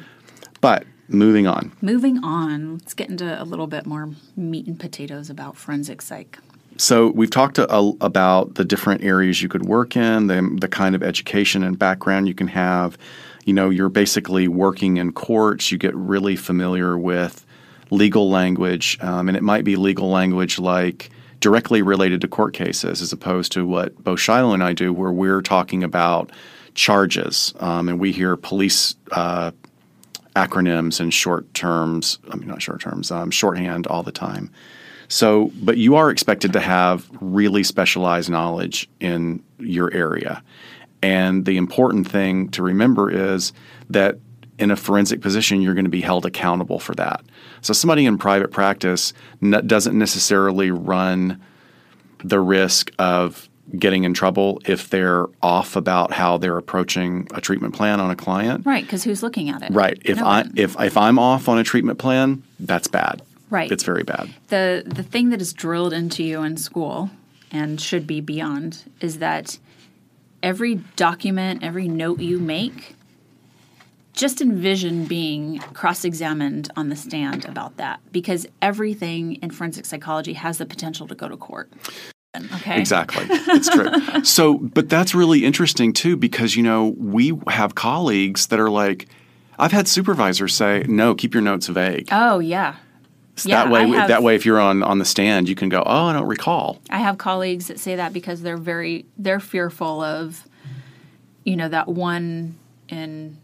But moving on. Moving on. Let's get into a little bit more meat and potatoes about forensic psych. So we've talked a, a, about the different areas you could work in, the, the kind of education and background you can have. You know, you're basically working in courts. You get really familiar with legal language, um, and it might be legal language like directly related to court cases, as opposed to what both Shiloh and I do, where we're talking about charges, um, and we hear police uh, acronyms and short terms. I mean, not short terms, um, shorthand all the time. So, but you are expected to have really specialized knowledge in your area. And the important thing to remember is that in a forensic position, you're going to be held accountable for that. So somebody in private practice doesn't necessarily run the risk of getting in trouble if they're off about how they're approaching a treatment plan on a client. Right, because who's looking at it? Right. If no I one. if if I'm off on a treatment plan, that's bad. Right. It's very bad. The the thing that is drilled into you in school and should be beyond is that every document, every note you make just envision being cross examined on the stand about that because everything in forensic psychology has the potential to go to court. Okay. Exactly. It's true. so, but that's really interesting too because, you know, we have colleagues that are like, I've had supervisors say, no, keep your notes vague. Oh, yeah. So yeah, that way, have, that way, if you're on on the stand, you can go, "Oh, I don't recall." I have colleagues that say that because they're very they're fearful of, you know, that one in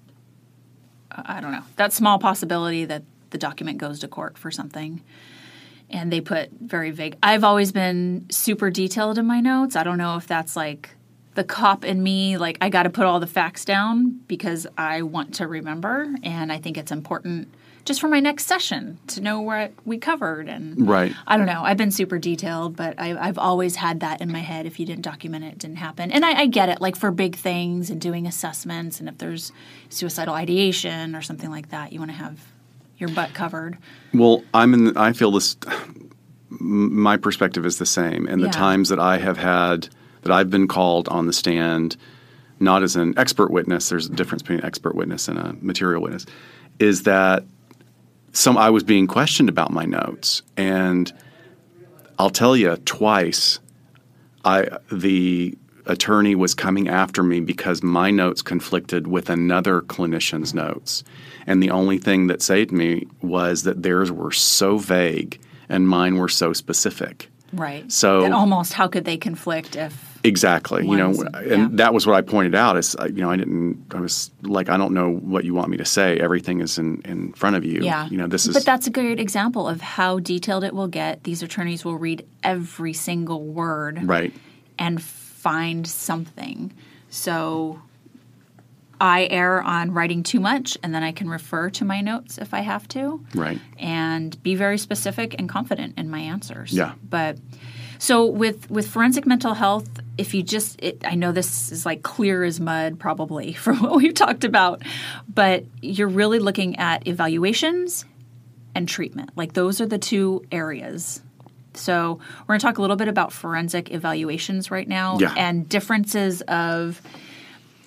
I don't know, that small possibility that the document goes to court for something. And they put very vague. I've always been super detailed in my notes. I don't know if that's like the cop in me, like I got to put all the facts down because I want to remember. And I think it's important just for my next session to know what we covered. And right. I don't know. I've been super detailed, but I, have always had that in my head. If you didn't document it, it didn't happen. And I, I, get it, like for big things and doing assessments, and if there's suicidal ideation or something like that, you want to have your butt covered. Well, I'm in. I feel this. My perspective is the same, and the yeah. times that I have had that I've been called on the stand, not as an expert witness. There's a difference between an expert witness and a material witness. Is that some I was being questioned about my notes, and I'll tell you twice, I the attorney was coming after me because my notes conflicted with another clinician's notes, and the only thing that saved me was that theirs were so vague and mine were so specific. Right. So that almost how could they conflict if Exactly. You know, and yeah. that was what I pointed out is, uh, you know, I didn't, I was like, I don't know what you want me to say. Everything is in, in front of you. Yeah. You know, this is. But that's a great example of how detailed it will get. These attorneys will read every single word. Right. And find something. So I err on writing too much, and then I can refer to my notes if I have to. Right. And be very specific and confident in my answers. Yeah. But so with with forensic mental health, if you just it, I know this is like clear as mud probably from what we've talked about, but you're really looking at evaluations and treatment. Like those are the two areas. So we're going to talk a little bit about forensic evaluations right now yeah. and differences of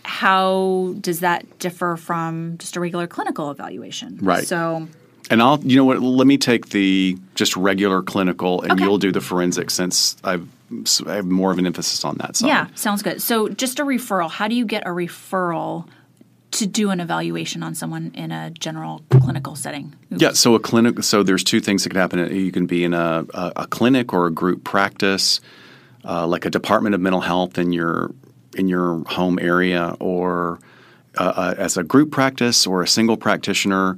how does that differ from just a regular clinical evaluation. Right. So and I'll, you know what? Let me take the just regular clinical, and okay. you'll do the forensic since I've I have more of an emphasis on that side. Yeah, sounds good. So, just a referral. How do you get a referral to do an evaluation on someone in a general clinical setting? Oops. Yeah, so a clinic. So there's two things that can happen. You can be in a, a, a clinic or a group practice, uh, like a department of mental health in your in your home area, or uh, uh, as a group practice or a single practitioner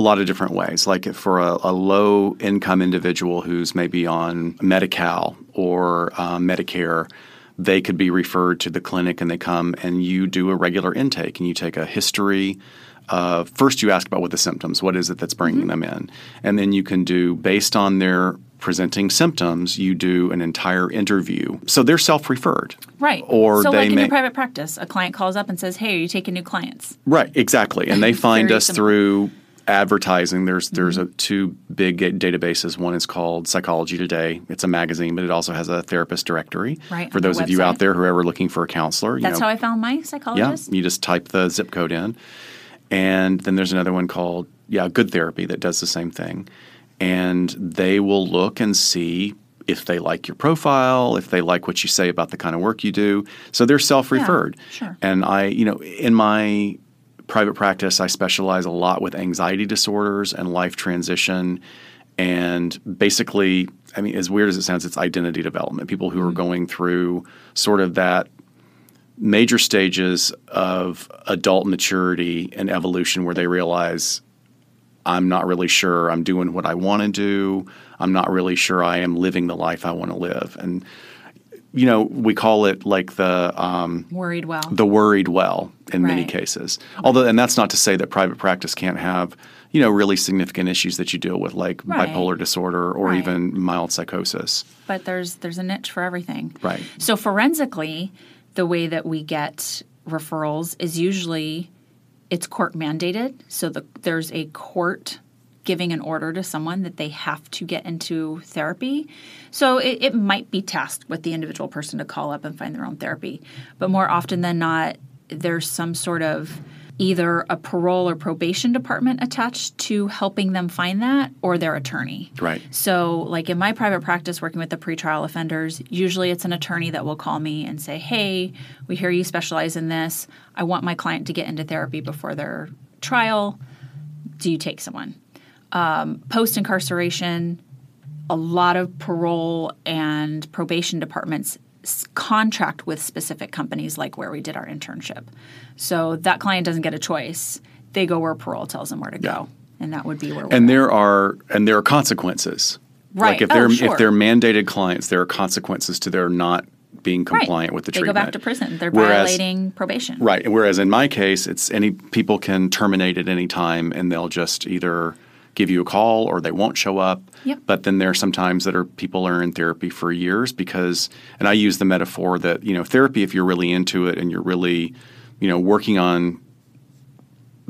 a lot of different ways. Like for a, a low income individual who's maybe on Medi Cal or uh, Medicare, they could be referred to the clinic and they come and you do a regular intake and you take a history. Uh, first, you ask about what the symptoms, what is it that's bringing them in, and then you can do based on their presenting symptoms, you do an entire interview. So they're self-referred, Right. Or so they like in may your private practice, a client calls up and says, "Hey, are you taking new clients?" Right, exactly. And they find us simple. through advertising. There's there's Mm-hmm. a, two big databases. One is called Psychology Today. It's a magazine, but it also has a therapist directory. Right, For those of you out there who are ever looking for a counselor, you That's know, how I found my psychologist. yeah, you just type the zip code in. And then there's another one called yeah, Good Therapy that does the same thing. And they will look and see if they like your profile, if they like what you say about the kind of work you do. So they're self-referred. sure. And I, you know, in my private practice, I specialize a lot with anxiety disorders and life transition. And basically, I mean, as weird as it sounds, it's identity development. People who are mm-hmm. going through sort of that major stages of adult maturity and evolution where they realize I'm not really sure I'm doing what I want to do. I'm not really sure I am living the life I want to live. And you know, we call it like the um, Worried well. the worried well in many Right. cases. Although, and that's not to say that private practice can't have you know really significant issues that you deal with, like Right. bipolar disorder or Right. even mild psychosis. but there's there's a niche for everything. Right. So forensically, the way that we get referrals is usually it's court mandated. So the, there's a court giving an order to someone that they have to get into therapy. So it, it might be tasked with the individual person to call up and find their own therapy. But more often than not, there's some sort of either a parole or probation department attached to helping them find that or their attorney. Right. So, like in my private practice working with the pretrial offenders, usually it's an attorney that will call me and say, Hey, we hear you specialize in this. I want my client to get into therapy before their trial. Do you take someone? Um, Post incarceration, a lot of parole and probation departments contract with specific companies like where we did our internship. So that client doesn't get a choice. They go where parole tells them where to go. And that would be where we're And at. there are and there are consequences. Right. Like if Oh, they're sure. if they're mandated clients, there are consequences to their not being compliant with the they treatment. They go back to prison. They're Whereas- violating probation. Right. Whereas in my case, it's any people can terminate at any time, and they'll just either give you a call or they won't show up. Yep. But then there are some times that are people are in therapy for years because, and I use the metaphor that you know therapy if you're really into it and you're really, you know, working on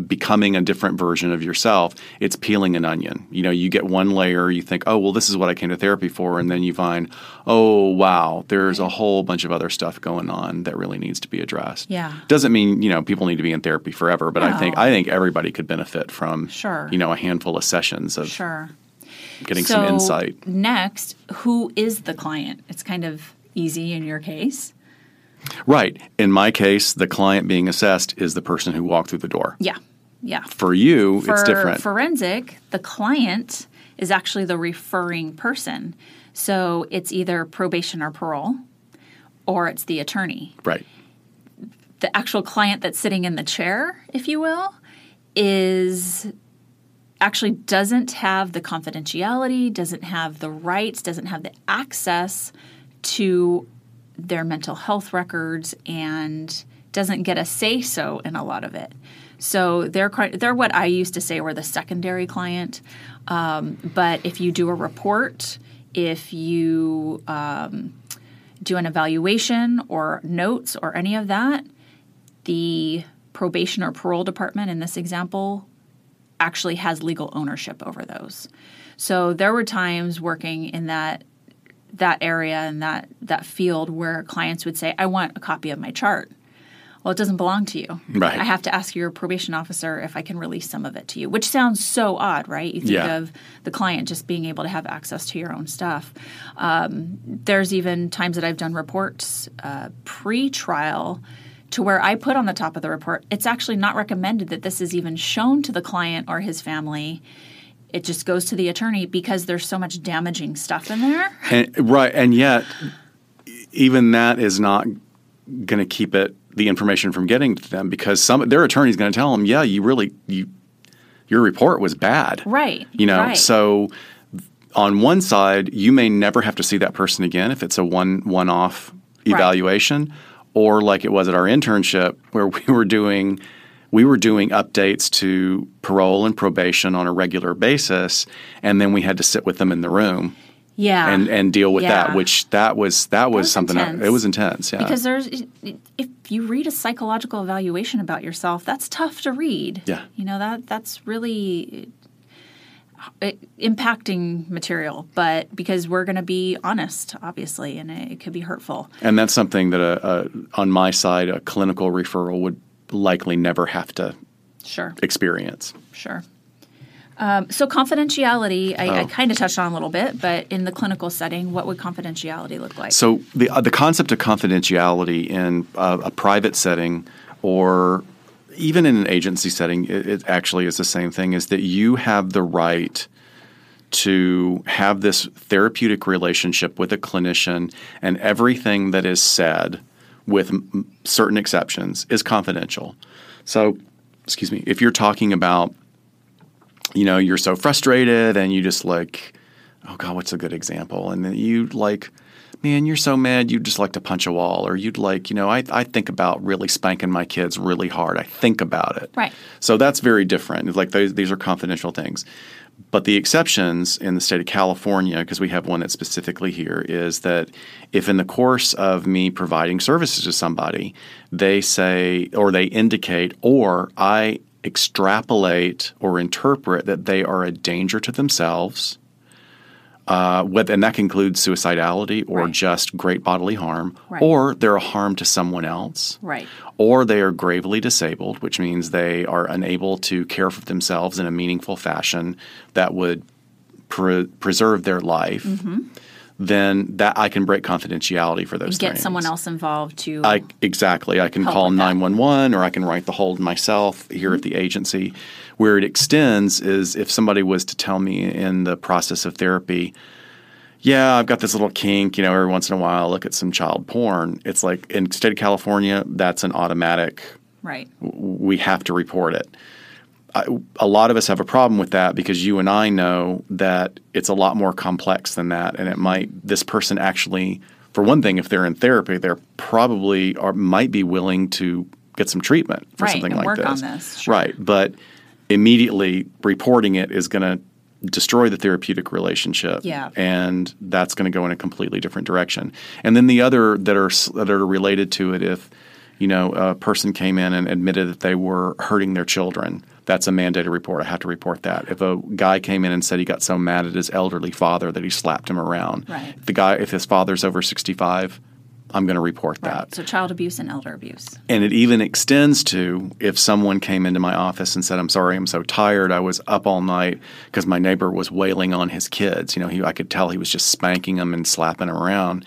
becoming a different version of yourself, it's peeling an onion. You know, you get one layer, you think, oh, well, this is what I came to therapy for. And then you find, oh, wow, there's a whole bunch of other stuff going on that really needs to be addressed. Yeah. Doesn't mean, you know, people need to be in therapy forever, but I think I think everybody could benefit from Sure. you know, a handful of sessions of Sure. getting so some insight. Next, who is the client? It's kind of easy in your case. Right. In my case, the client being assessed is the person who walked through the door. Yeah. Yeah. For you, For it's different. forensic, the client is actually the referring person. So it's either probation or parole, or it's the attorney. right. the actual client that's sitting in the chair, if you will, is actually doesn't have the confidentiality, doesn't have the rights, doesn't have the access to their mental health records, and doesn't get a say so in a lot of it. So they're they're what I used to say were the secondary client. Um, but if you do a report, if you um, do an evaluation or notes or any of that, the probation or parole department in this example actually has legal ownership over those. So there were times working in that that area and that that field where clients would say, "I want a copy of my chart." Well, it doesn't belong to you. Right. I have to ask your probation officer if I can release some of it to you, which sounds so odd, right? You think Yeah. of the client just being able to have access to your own stuff. Um, there's even times that I've done reports uh, pre-trial to where I put on the top of the report, it's actually not recommended that this is even shown to the client or his family. It just goes to the attorney because there's so much damaging stuff in there. And, right. And yet, even that is not going to keep it the information from getting to them because some their attorney's going to tell them, yeah, you really you your report was bad. Right. You know, right. so on one side, you may never have to see that person again if it's a one one off evaluation, or like it was at our internship where we were doing we were doing updates to parole and probation on a regular basis, and then we had to sit with them in the room Yeah. and and deal with that. Which that was that was, was something intense. it was intense. Yeah, because there's if you read a psychological evaluation about yourself, that's tough to read. Yeah. You know that that's really uh, impacting material, but because we're going to be honest, obviously, and it, it could be hurtful. and that's something that a, a on my side a clinical referral would likely never have to Sure. experience. Sure. Um, so confidentiality, I, I Oh. kind of touched on a little bit, but in the clinical setting, what would confidentiality look like? So the uh, the concept of confidentiality in a, a private setting or even in an agency setting, it, it actually is the same thing. Is that you have the right to have this therapeutic relationship with a clinician, and everything that is said, with m- certain exceptions, is confidential. So, excuse me, if you're talking about you know, you're so frustrated and you just like, oh God, what's a good example? And then you like, man, you're so mad you'd just like to punch a wall. Or you'd like, you know, I, I think about really spanking my kids really hard. I think about it. Right. So that's very different. Like those, these are confidential things. But the exceptions in the state of California, because we have one that's specifically here, is that if in the course of me providing services to somebody, they say or they indicate or I extrapolate or interpret that they are a danger to themselves, uh, whether, and that includes suicidality or Right. just great bodily harm, Right. or they're a harm to someone else right. or they are gravely disabled, which means they are unable to care for themselves in a meaningful fashion that would pre- preserve their life, then that I can break confidentiality for those. Get things. someone else involved to. I exactly. I can call nine one one, or I can write the hold myself here at the mm-hmm. agency. Where it extends is if somebody was to tell me in the process of therapy, yeah, I've got this little kink. You know, every once in a while, I look at some child porn. It's like in state of California, that's an automatic. right. We have to report it. I, a lot of us have a problem with that because you and I know that it's a lot more complex than that, and it might. This person actually, for one thing, if they're in therapy, they're probably or might be willing to get some treatment for Right, something and like work this. on this, sure. Right, but immediately reporting it is going to destroy the therapeutic relationship Yeah. and that's going to go in a completely different direction and then the other that are that are related to it if you know a person came in and admitted that they were hurting their children that's a mandated report i have to report that if a guy came in and said he got so mad at his elderly father that he slapped him around Right. the guy if his father's over 65 i'm going to report that So child abuse and elder abuse. and it even extends to if someone came into my office and said, "I'm sorry, I'm so tired. I was up all night because my neighbor was wailing on his kids. You know, he, I could tell he was just spanking them and slapping them around."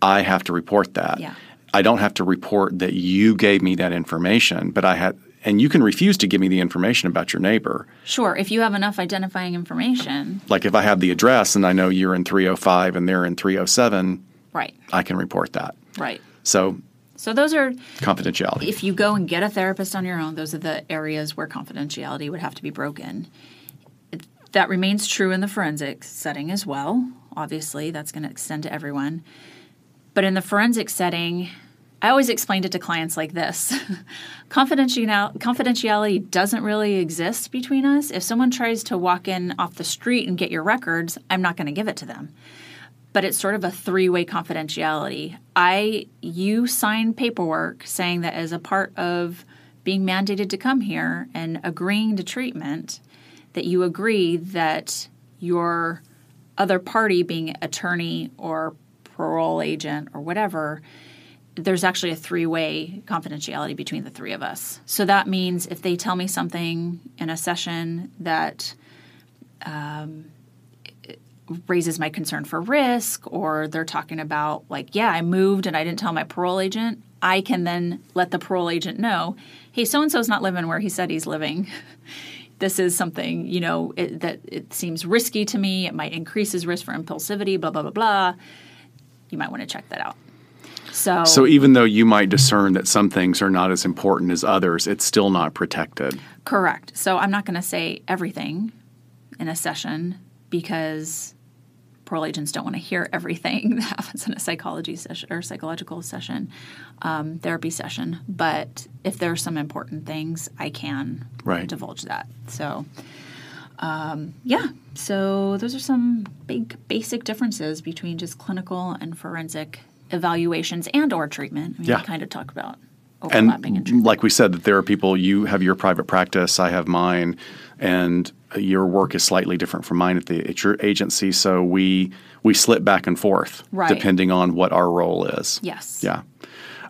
I have to report that. Yeah. I don't have to report that you gave me that information, but I had, and you can refuse to give me the information about your neighbor. Sure. If you have enough identifying information, Like if I have the address and I know you're in 305 and they're in 307, right. I can report that. Right. So So those are confidentiality. if you go and get a therapist on your own, those are the areas where confidentiality would have to be broken. It- That remains true in the forensic setting as well. Obviously, that's going to extend to everyone. But in the forensic setting, I always explained it to clients like this confidentiality doesn't really exist between us. If someone tries to walk in off the street and get your records, I'm not going to give it to them but it's sort of a three-way confidentiality. I you sign paperwork saying that as a part of being mandated to come here and agreeing to treatment that you agree that your other party being attorney or parole agent or whatever there's actually a three-way confidentiality between the three of us. So that means if they tell me something in a session that um, raises my concern for risk or they're talking about like yeah i moved and i didn't tell my parole agent i can then let the parole agent know hey so and so's not living where he said he's living. This is something you know it, that it seems risky to me. It might increase his risk for impulsivity blah blah blah blah. You might want to check that out so, So even though you might discern that some things are not as important as others, it's still not protected. correct so i'm not going to say everything in a session because parole agents don't want to hear everything that happens in a psychology session or psychological session, um, therapy session. But if there are some important things, I can Right. divulge that. So, um, yeah. So those are some big basic differences between just clinical and forensic evaluations and or treatment. I mean, Yeah. we kind of talk about overlapping and, and like we said that there are people you have your private practice i have mine and your work is slightly different from mine at the at your agency so we we slip back and forth Right. depending on what our role is yes. yeah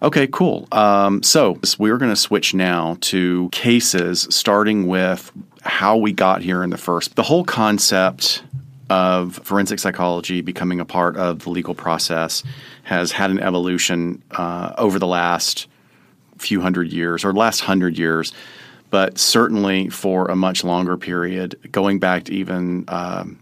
okay cool um, so we're going to switch now to cases starting with how we got here in the first the whole concept of forensic psychology becoming a part of the legal process has had an evolution uh, over the last few hundred years or last hundred years, but certainly for a much longer period, going back to even um,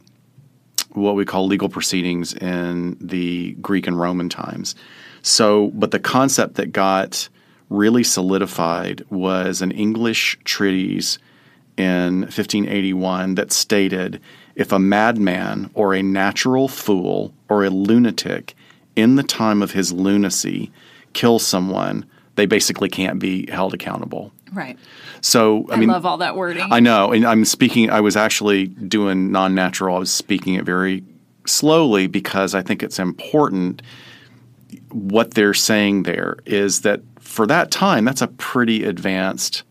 what we call legal proceedings in the Greek and Roman times. So, but the concept that got really solidified was an English treatise in 1581 that stated if a madman or a natural fool or a lunatic in the time of his lunacy kills someone, they basically can't be held accountable. Right. So, I, I, mean, love all that wording. I know, and I'm speaking. I was actually doing non-natural. I was speaking it very slowly because I think it's important. What they're saying there is that for that time, that's a pretty advanced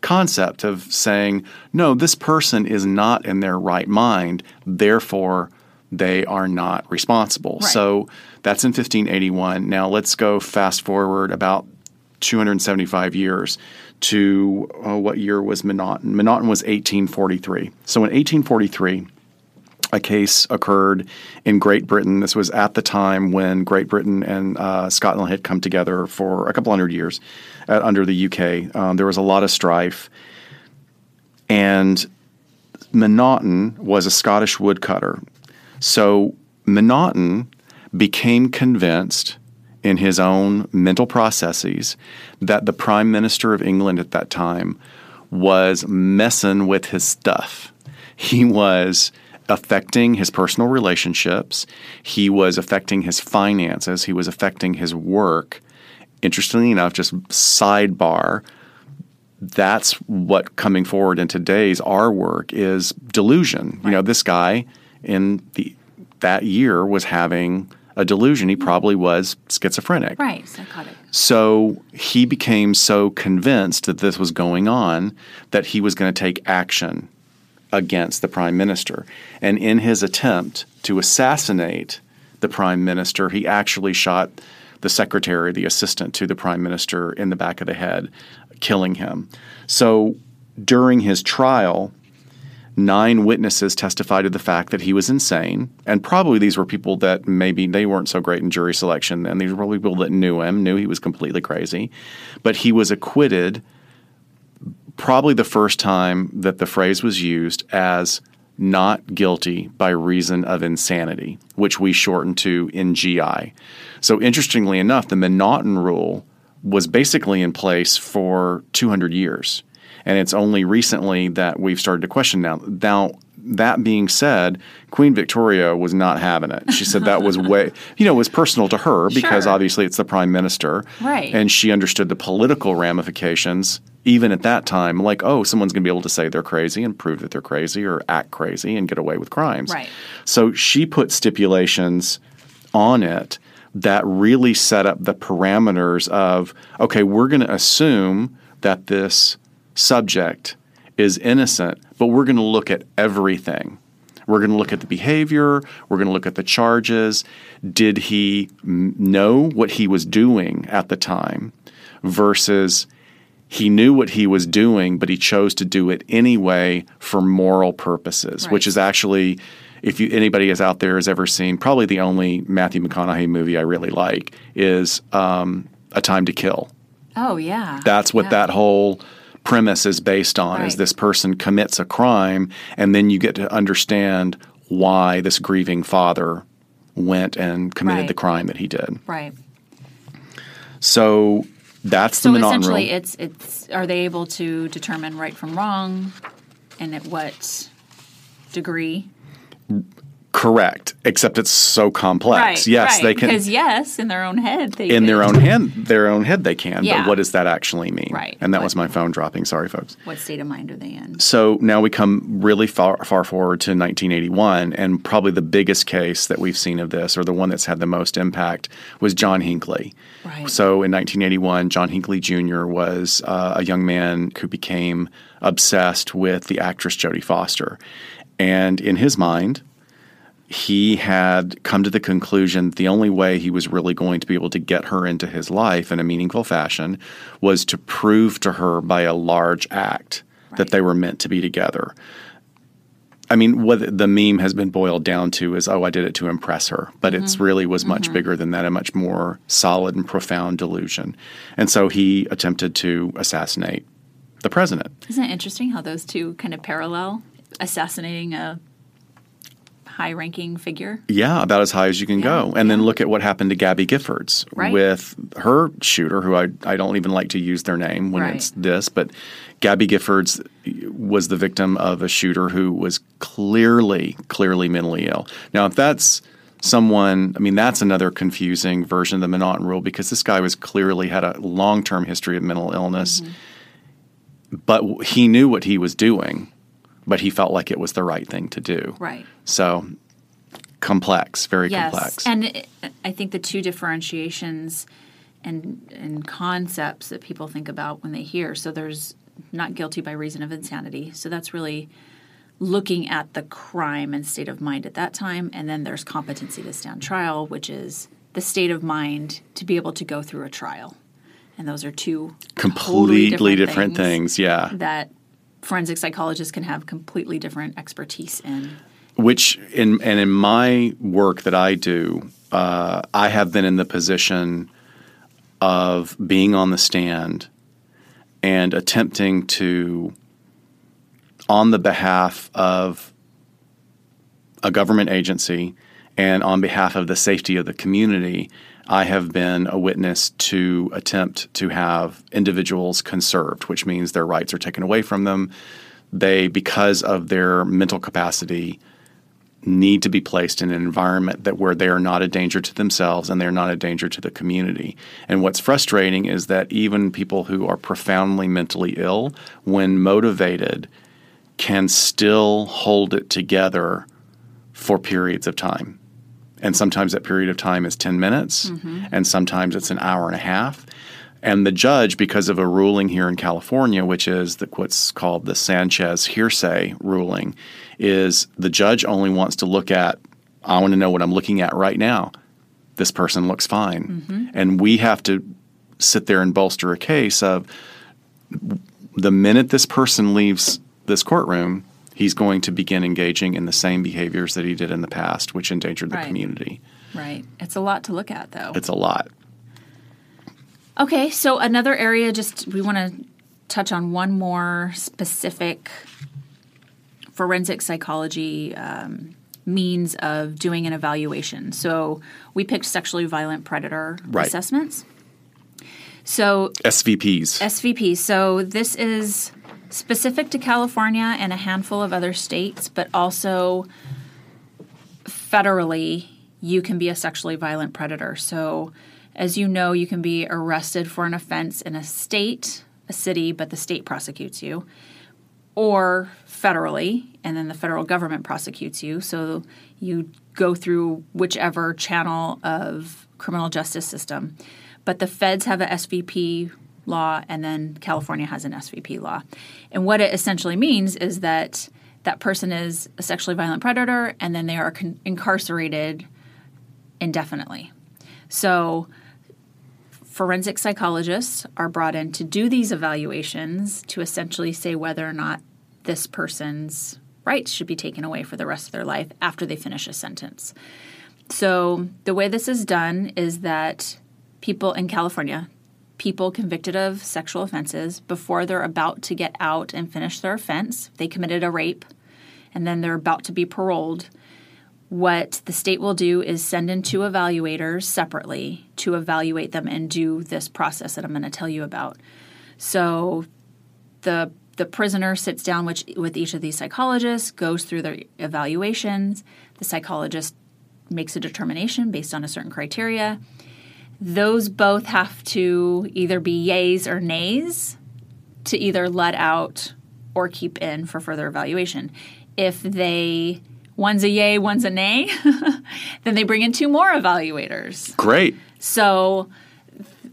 concept of saying, no, this person is not in their right mind, therefore they are not responsible. Right. So that's in 1581. Now let's go fast forward about 275 years to uh, what year was M'Naghten? M'Naghten was 1843. So in 1843, a case occurred in Great Britain. This was at the time when Great Britain and uh, Scotland had come together for a couple hundred years uh, under the UK. Um, there was a lot of strife. And M'Naghten was a Scottish woodcutter. So M'Naghten became convinced in his own mental processes that the Prime Minister of England at that time was messing with his stuff. He was affecting his personal relationships, he was affecting his finances, he was affecting his work. Interestingly enough, just sidebar, that's what coming forward in today's our work is delusion. You know, this guy in the that year was having a delusion. He probably was schizophrenic. right. Psychotic. So he became so convinced that this was going on that he was going to take action against the prime minister. And in his attempt to assassinate the prime minister, he actually shot the secretary, the assistant to the prime minister, in the back of the head, killing him. So during his trial, nine witnesses testified to the fact that he was insane. And probably these were people that maybe they weren't so great in jury selection And These were probably people that knew him, knew he was completely crazy. But he was acquitted probably the first time that the phrase was used as not guilty by reason of insanity, which we shorten to NGI. So, interestingly enough, the M'Naghten rule was basically in place for 200 years. And it's only recently that we've started to question now. Now, that being said, Queen Victoria was not having it. She said that was way, you know, it was personal to her because Sure. obviously it's the prime minister. Right. And she understood the political ramifications even at that time. Like, oh, someone's going to be able to say they're crazy and prove that they're crazy or act crazy and get away with crimes. Right. So she put stipulations on it that really set up the parameters of okay, we're going to assume that this subject is innocent, but we're going to look at everything. We're going to look at the behavior. We're going to look at the charges. Did he m- know what he was doing at the time versus he knew what he was doing, but he chose to do it anyway for moral purposes, which is actually, if you, anybody is out there has ever seen, probably the only Matthew McConaughey movie I really like is um, A Time to Kill. Oh yeah. That's what Yeah. that whole premise is based on is this person commits a crime and then you get to understand why this grieving father went and committed Right. the crime that he did. Right. So that's So the M'Naghten essentially, rule. it's it's are they able to determine right from wrong, and at what degree? Correct, except it's so complex. Right. yes, right. they can. Because yes, in their own head, they in their own hand, their own head, they can. Yeah. But what does that actually mean? Right. And that What- was my phone dropping. Sorry, folks. What state of mind are they in? So now we come really far, far forward to 1981, and probably the biggest case that we've seen of this, or the one that's had the most impact, was John Hinckley. Right. So in 1981, John Hinckley Jr. was uh, a young man who became obsessed with the actress Jodie Foster, and in his mind, he had come to the conclusion the only way he was really going to be able to get her into his life in a meaningful fashion was to prove to her by a large act that they were meant to be together. I mean, what the meme has been boiled down to is, oh, I did it to impress her. But it's mm-hmm. really was much mm-hmm. bigger than that, a much more solid and profound delusion. And so he attempted to assassinate the president. Isn't it interesting how those two kind of parallel? Assassinating a high ranking figure. Yeah, about as high as you can go. Yeah, And then look at what happened to Gabby Giffords Right. with her shooter, who I, I don't even like to use their name when Right. it's this, but Gabby Giffords was the victim of a shooter who was clearly, clearly mentally ill. Now, if that's someone, I mean, that's another confusing version of the M'Naghten rule because this guy was clearly had a long term history of mental illness, Mm-hmm. but he knew what he was doing, but he felt like it was the right thing to do. Right. So complex, very Yes. complex. And it, I think the two differentiations and and concepts that people think about when they hear. So there's not guilty by reason of insanity. So that's really looking at the crime and state of mind at that time. And then there's competency to stand trial, which is the state of mind to be able to go through a trial. And those are two completely different, things. Yeah. that forensic psychologists can have completely different expertise in. Which in and in my work that I do, uh, I have been in the position of being on the stand and attempting to, on the behalf of a government agency and on behalf of the safety of the community, I have been a witness to attempt to have individuals conserved, which means their rights are taken away from them. They, because of their mental capacity, need to be placed in an environment that where they are not a danger to themselves and they're not a danger to the community. And what's frustrating is that even people who are profoundly mentally ill, when motivated, can still hold it together for periods of time. And sometimes that period of time is 10 minutes, mm-hmm. and sometimes it's an hour and a half. And the judge, because of a ruling here in California, which is the, what's called the Sanchez hearsay ruling, is the judge only wants to look at, I want to know what I'm looking at right now. This person looks fine. Mm-hmm. And we have to sit there and bolster a case of the minute this person leaves this courtroom, he's going to begin engaging in the same behaviors that he did in the past, which endangered the Right. community. Right. It's a lot to look at, though. It's a lot. Okay, so another area, just we want to touch on one more specific forensic psychology um, means of doing an evaluation. So we picked sexually violent predator Right. assessments. So SVPs. SVP. So this is specific to California and a handful of other states, but also federally, you can be a sexually violent predator. So, as you know, you can be arrested for an offense in a state, a city, but the state prosecutes you, or federally, and then the federal government prosecutes you. So, you go through whichever channel of criminal justice system. But the feds have a SVP law, and then California has an SVP law. And what it essentially means is that that person is a sexually violent predator, and then they are con- incarcerated indefinitely. So, forensic psychologists are brought in to do these evaluations to essentially say whether or not this person's rights should be taken away for the rest of their life after they finish a sentence. So, the way this is done is that people in California, people convicted of sexual offenses, before they're about to get out and finish their offense, they committed a rape, and then they're about to be paroled. What the state will do is send in two evaluators separately to evaluate them and do this process that I'm going to tell you about. So, the the prisoner sits down with, with each of these psychologists, goes through their evaluations. The psychologist makes a determination based on a certain criteria. Those both have to either be yays or nays to either let out or keep in for further evaluation. If they one's a yay, one's a nay, then they bring in two more evaluators. Great. So,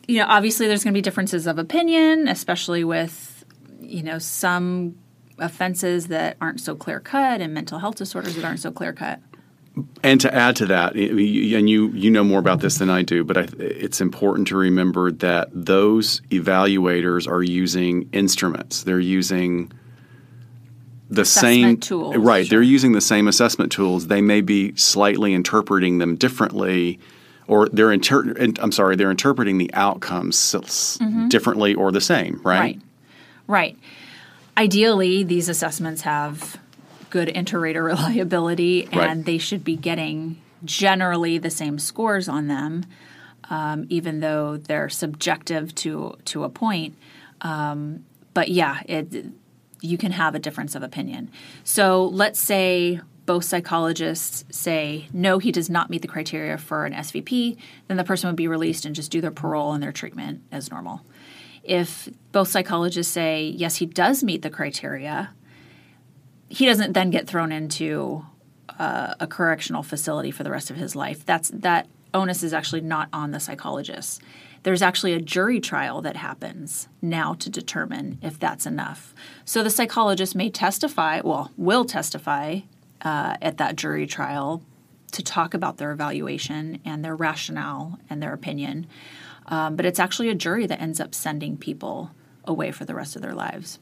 you know, obviously there's going to be differences of opinion, especially with, you know, some offenses that aren't so clear cut and mental health disorders that aren't so clear cut. And to add to that, and you you know more about this than I do, but I, it's important to remember that those evaluators are using instruments. They're using the Assessment same tools, right. sure. They're using the same assessment tools. They may be slightly interpreting them differently, or they're inter- I'm sorry, they're interpreting the outcomes s- differently or the same. Right. Mm-hmm. Right. Right. Ideally, these assessments have good inter-rater reliability, and Right. they should be getting generally the same scores on them, um, even though they're subjective to to a point. Um, but yeah, it you can have a difference of opinion. So let's say both psychologists say no, he does not meet the criteria for an SVP, then the person would be released and just do their parole and their treatment as normal. If both psychologists say yes, he does meet the criteria, he doesn't then get thrown into uh, a correctional facility for the rest of his life. That's that onus is actually not on the psychologist. There's actually a jury trial that happens now to determine if that's enough. So the psychologist may testify, well, will testify uh, at that jury trial to talk about their evaluation and their rationale and their opinion. Um, but it's actually a jury that ends up sending people away for the rest of their lives.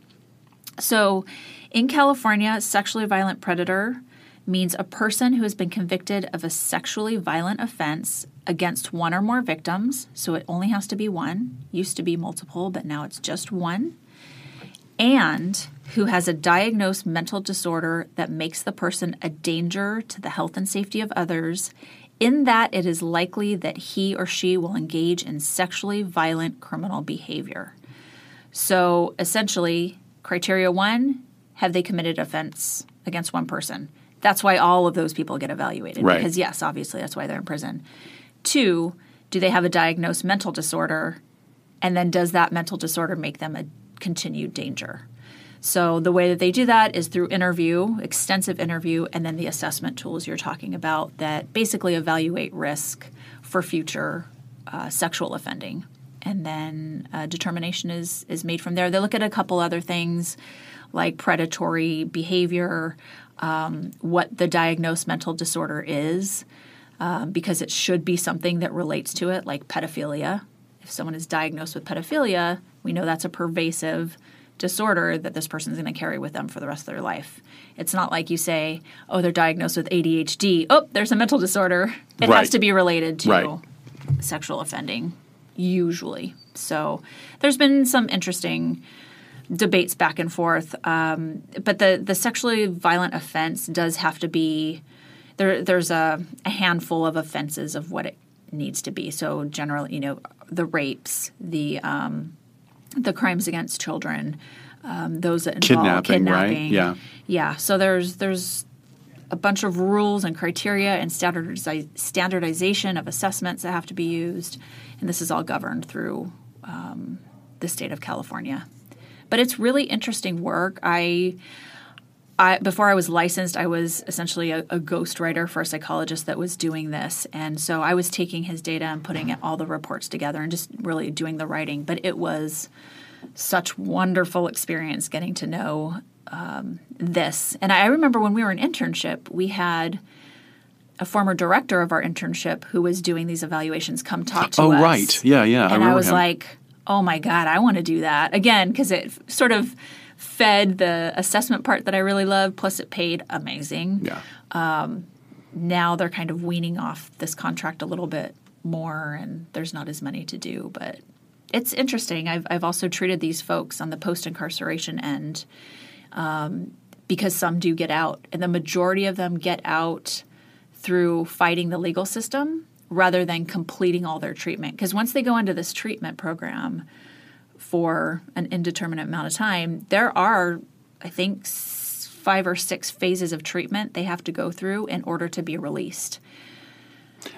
So, in California, sexually violent predator means a person who has been convicted of a sexually violent offense against one or more victims. So, it only has to be one. Used to be multiple, but now it's just one. And who has a diagnosed mental disorder that makes the person a danger to the health and safety of others, in that it is likely that he or she will engage in sexually violent criminal behavior. So essentially, criteria one have they committed offense against one person? That's why all of those people get evaluated. Right. Because, yes, obviously, that's why they're in prison. Two, do they have a diagnosed mental disorder? And then does that mental disorder make them a continued danger? So the way that they do that is through interview, extensive interview, and then the assessment tools you're talking about that basically evaluate risk for future uh, sexual offending. And then a determination is is made from there. They look at a couple other things like predatory behavior, um, what the diagnosed mental disorder is, um, because it should be something that relates to it, like pedophilia. If someone is diagnosed with pedophilia, we know that's a pervasive disorder that this person is going to carry with them for the rest of their life. It's not like you say, oh, they're diagnosed with ADHD. Oh, there's a mental disorder. It Right. has to be related to Right. sexual offending, usually. So there's been some interesting debates back and forth. Um, but the, the sexually violent offense does have to be there. There's a, a handful of offenses of what it needs to be. So generally, you know, the rapes, the um, the crimes against children, um, those that involve Kidnapping, right? Yeah. yeah. So there's there's a bunch of rules and criteria and standardizi- standardization of assessments that have to be used, and this is all governed through um, the state of California. But it's really interesting work. I, I before I was licensed, I was essentially a, a ghostwriter for a psychologist that was doing this, and so I was taking his data and putting all the reports together and just really doing the writing. But it was such wonderful experience getting to know um, this. And I remember when we were in internship, we had a former director of our internship who was doing these evaluations come talk to Oh, us. Oh, right. Yeah, yeah, And I, remember was him. like, oh my God, I want to do that again because it sort of fed the assessment part that I really loved. Plus, it paid amazing. Yeah. Now they're kind of weaning off this contract a little bit more, and there's not as many to do. But it's interesting. I've I've also treated these folks on the post incarceration end um, because some do get out, and the majority of them get out through fighting the legal system rather than completing all their treatment. Because once they go into this treatment program, for an indeterminate amount of time, there are, I think, five or six phases of treatment they have to go through in order to be released.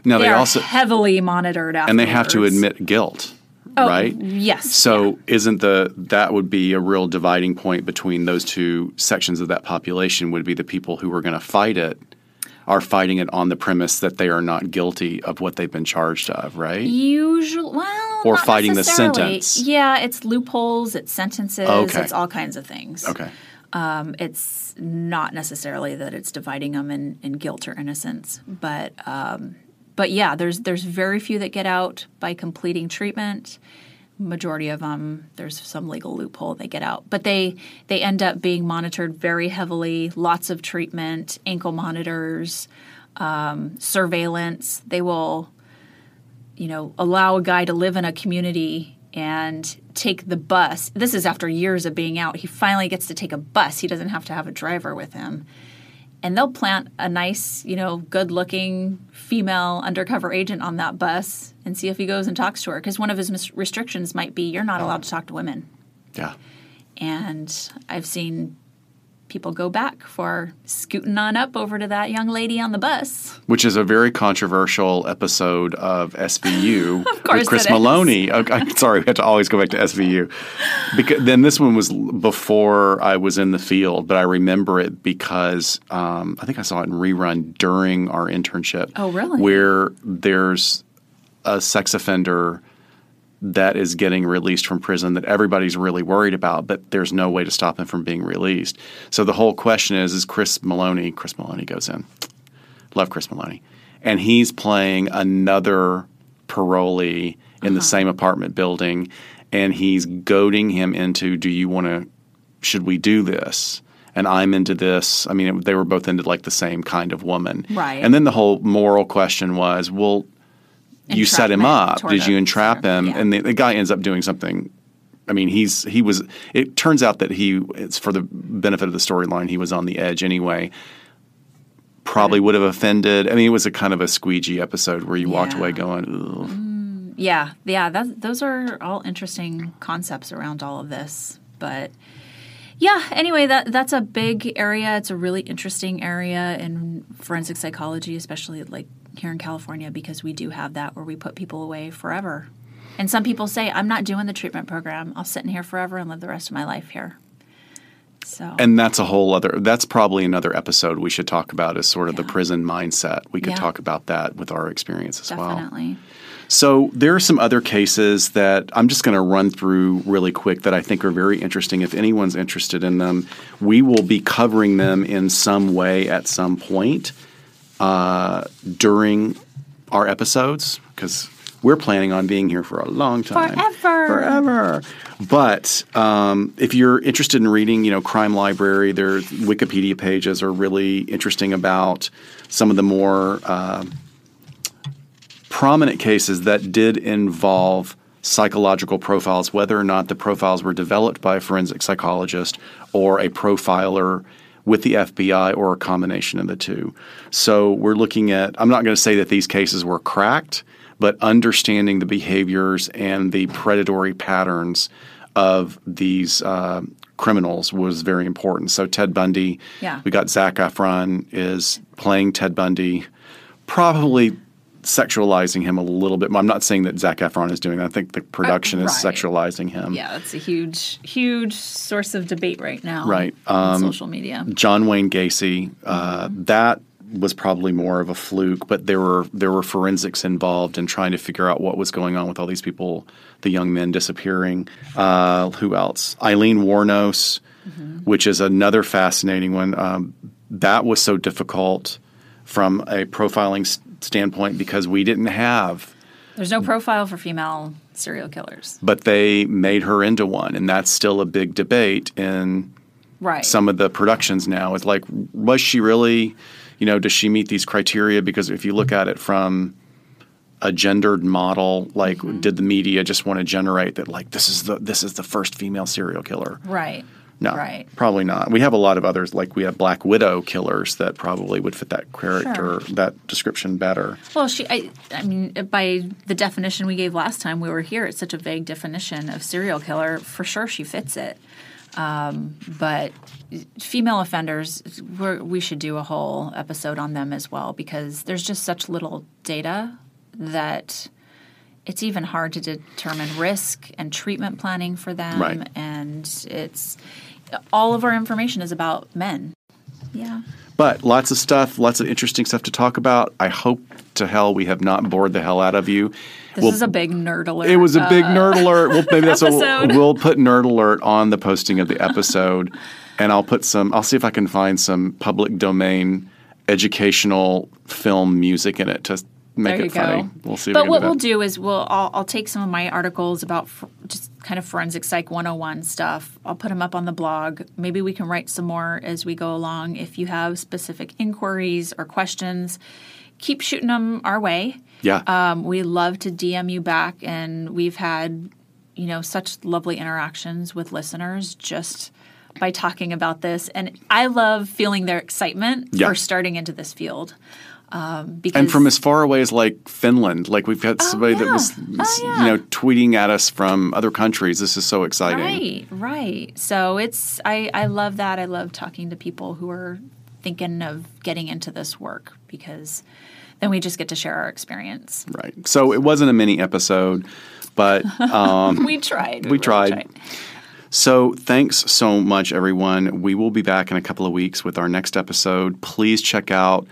Now They, they are also heavily monitored afterwards. and they have to admit guilt, Oh, right? Yes. So isn't the that would be a real dividing point between those two sections of that population would be the people who are going to fight it are fighting it on the premise that they are not guilty of what they've been charged of, right? Usually, well, Or fighting the sentence. Yeah, it's loopholes, it's sentences, Okay. it's all kinds of things. Okay. Um, it's not necessarily that it's dividing them in, in guilt or innocence, but um, but yeah, there's there's very few that get out by completing treatment. Majority of them, there's some legal loophole they get out, but they they end up being monitored very heavily. Lots of treatment, ankle monitors, um, surveillance. They will you know, allow a guy to live in a community and take the bus. This is after years of being out. He finally gets to take a bus. He doesn't have to have a driver with him. And they'll plant a nice, you know, good looking female undercover agent on that bus and see if he goes and talks to her. Because one of his mis- restrictions might be you're not allowed to talk to women. Yeah. And I've seen people go back for scooting on up over to that young lady on the bus. Which is a very controversial episode of SVU course with Chris. Meloni. Okay, sorry, we have to always go back to SVU. Because then this one was before I was in the field, but I remember it because um, I think I saw it in rerun during our internship. Oh, really? Where there's a sex offender that is getting released from prison that everybody's really worried about, but there's no way to stop him from being released. So the whole question is: Is Chris Meloni? Chris Meloni goes in. Love Chris Meloni, and he's playing another parolee in the uh-huh. same apartment building, and he's goading him into: Do you want to? Should we do this? And I'm into this. I mean, they were both into like the same kind of woman, Right. And then the whole moral question was: Well, you set him up. Did you entrap him? yeah. And the, the guy ends up doing something. I mean, he's he was. It turns out that he. It's for the benefit of the storyline. He was on the edge anyway. Probably would have offended. I mean, it was a kind of a squeegee episode where you walked away going, Ugh. Mm, yeah, yeah, that, those are all interesting concepts around all of this. But yeah, anyway, that that's a big area. It's a really interesting area in forensic psychology, especially like here in California, because we do have that where we put people away forever. And some people say, "I'm not doing the treatment program. I'll sit in here forever and live the rest of my life here." So And that's a whole other. That's probably another episode we should talk about. Is sort of the prison mindset. We could Yeah. talk about that with our experience as well. definitely. So there are some other cases that I'm just going to run through really quick that I think are very interesting. If anyone's interested in them, we will be covering them in some way at some point uh, during our episodes because we're planning on being here for a long time, Forever. forever. But um, if you're interested in reading, you know, Crime Library, their Wikipedia pages are really interesting about some of the more. Uh, prominent cases that did involve psychological profiles, whether or not the profiles were developed by a forensic psychologist or a profiler with the FBI or a combination of the two. So we're looking at, I'm not going to say that these cases were cracked, but understanding the behaviors and the predatory patterns of these uh, criminals was very important. So Ted Bundy, Yeah. we got Zac Efron is playing Ted Bundy, probably sexualizing him a little bit. I'm not saying that Zac Efron is doing that. I think the production is right. sexualizing him. Yeah, it's a huge, huge source of debate right now. Right. on Um, social media. John Wayne Gacy, uh, that was probably more of a fluke, but there were there were forensics involved in trying to figure out what was going on with all these people, the young men disappearing. Uh, who else? Aileen Wuornos, which is another fascinating one. Um, that was so difficult from a profiling standpoint because we didn't have There's no profile for female serial killers. but they made her into one, and that's still a big debate in Right. some of the productions now. It's like, was she really, you know, does she meet these criteria? Because if you look at it from a gendered model, like, Mm-hmm. did the media just want to generate that, like, this is the this is the first female serial killer? Right. No, Right. probably not. We have a lot of others, like we have Black Widow killers that probably would fit that character, that description better. Well, she, I, I mean, by the definition we gave last time we were here, it's such a vague definition of serial killer. For sure, she fits it. Um, but female offenders, we're, we should do a whole episode on them as well because there's just such little data that it's even hard to determine risk and treatment planning for them. Right. And it's all of our information is about men. Yeah. But lots of stuff, lots of interesting stuff to talk about. I hope to hell we have not bored the hell out of you. This We'll- is a big nerd alert. It was a big uh, nerd alert. Well, maybe that's what we'll, we'll put nerd alert on the posting of the episode, and I'll put some. I'll see if I can find some public domain educational film music in it to make there it you funny. go. We'll see. But we what do we'll do is we'll I'll, I'll take some of my articles about just kind of forensic psych 101 stuff. I'll put them up on the blog. Maybe we can write some more as we go along. If you have specific inquiries or questions, keep shooting them our way. Yeah. Um, we love to DM you back, and we've had, you know, such lovely interactions with listeners just by talking about this. And I love feeling their excitement Yeah. for starting into this field. Um, because and from as far away as like Finland, like we've got somebody that yeah. was, Oh, yeah. you know, tweeting at us from other countries. This is so exciting. Right, right. So it's I I love that. I love talking to people who are thinking of getting into this work because then we just get to share our experience. Right. So it wasn't a mini episode, but um, We tried. We really tried. So, thanks so much, everyone. We will be back in a couple of weeks with our next episode. Please check out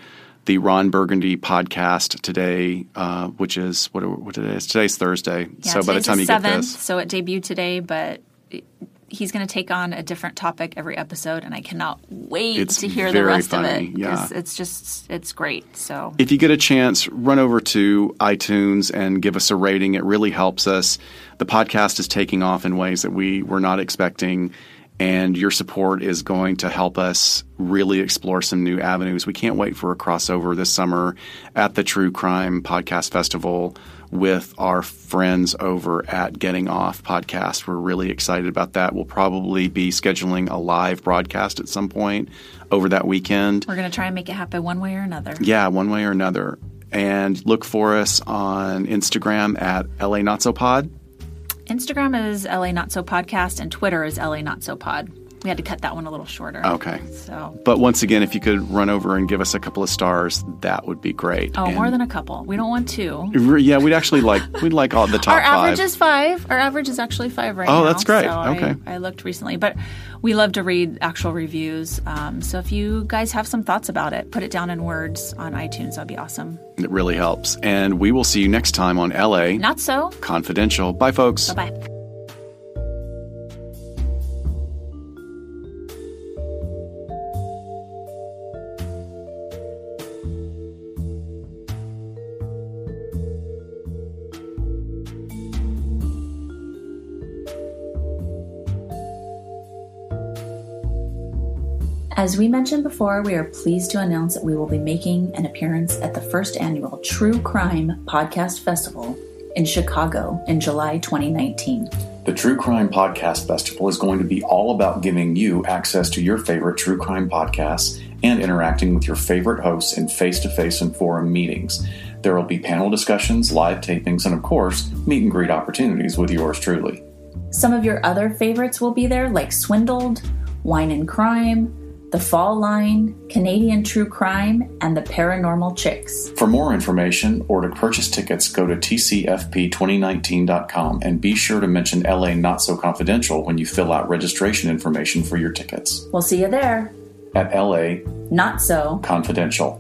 the Ron Burgundy podcast today, uh, which is what, what today is. Today's Thursday. Yeah, so by the time the you seventh, get this, so it debuted today, but it- he's going to take on a different topic every episode, and I cannot wait It's to hear the rest funny, of it. yeah. it's just it's great. So if you get a chance, run over to iTunes and give us a rating. It really helps us. The podcast is taking off in ways that we were not expecting, and your support is going to help us really explore some new avenues. We can't wait for a crossover this summer at the True Crime Podcast Festival with our friends over at Getting Off Podcast. We're really excited about that. We'll probably be scheduling a live broadcast at some point over that weekend. we're going to try and make it happen one way or another. Yeah, one way or another. And look for us on Instagram at LA Not So Pod. Instagram is LA Not So Podcast, and Twitter is LA Not So Pod. We had to cut that one a little shorter. Okay. So, But once again, if you could run over and give us a couple of stars, that would be great. oh, And- more than a couple. We don't want two. Yeah, we'd actually like we'd like all the top Our average five. is five. Our average is actually five right Oh, now. Oh, that's great. So I- Okay. I, looked recently, but we love to read actual reviews. Um, so if you guys have some thoughts about it, put it down in words on iTunes. That'd be awesome. it really helps. And we will see you next time on LA Not so. Confidential. Bye, folks. Bye bye. As we mentioned before, we are pleased to announce that we will be making an appearance at the first annual True Crime Podcast Festival in Chicago in July 2019. The True Crime Podcast Festival is going to be all about giving you access to your favorite true crime podcasts and interacting with your favorite hosts in face to face and forum meetings. There will be panel discussions, live tapings, and of course, meet and greet opportunities with yours truly. Some of your other favorites will be there, like Swindled, Wine and Crime, The Fall Line, Canadian True Crime, and The Paranormal Chicks. For more information or to purchase tickets, go to tcfp2019.com and be sure to mention LA Not So Confidential when you fill out registration information for your tickets. We'll see you there. At LA Not so. Confidential.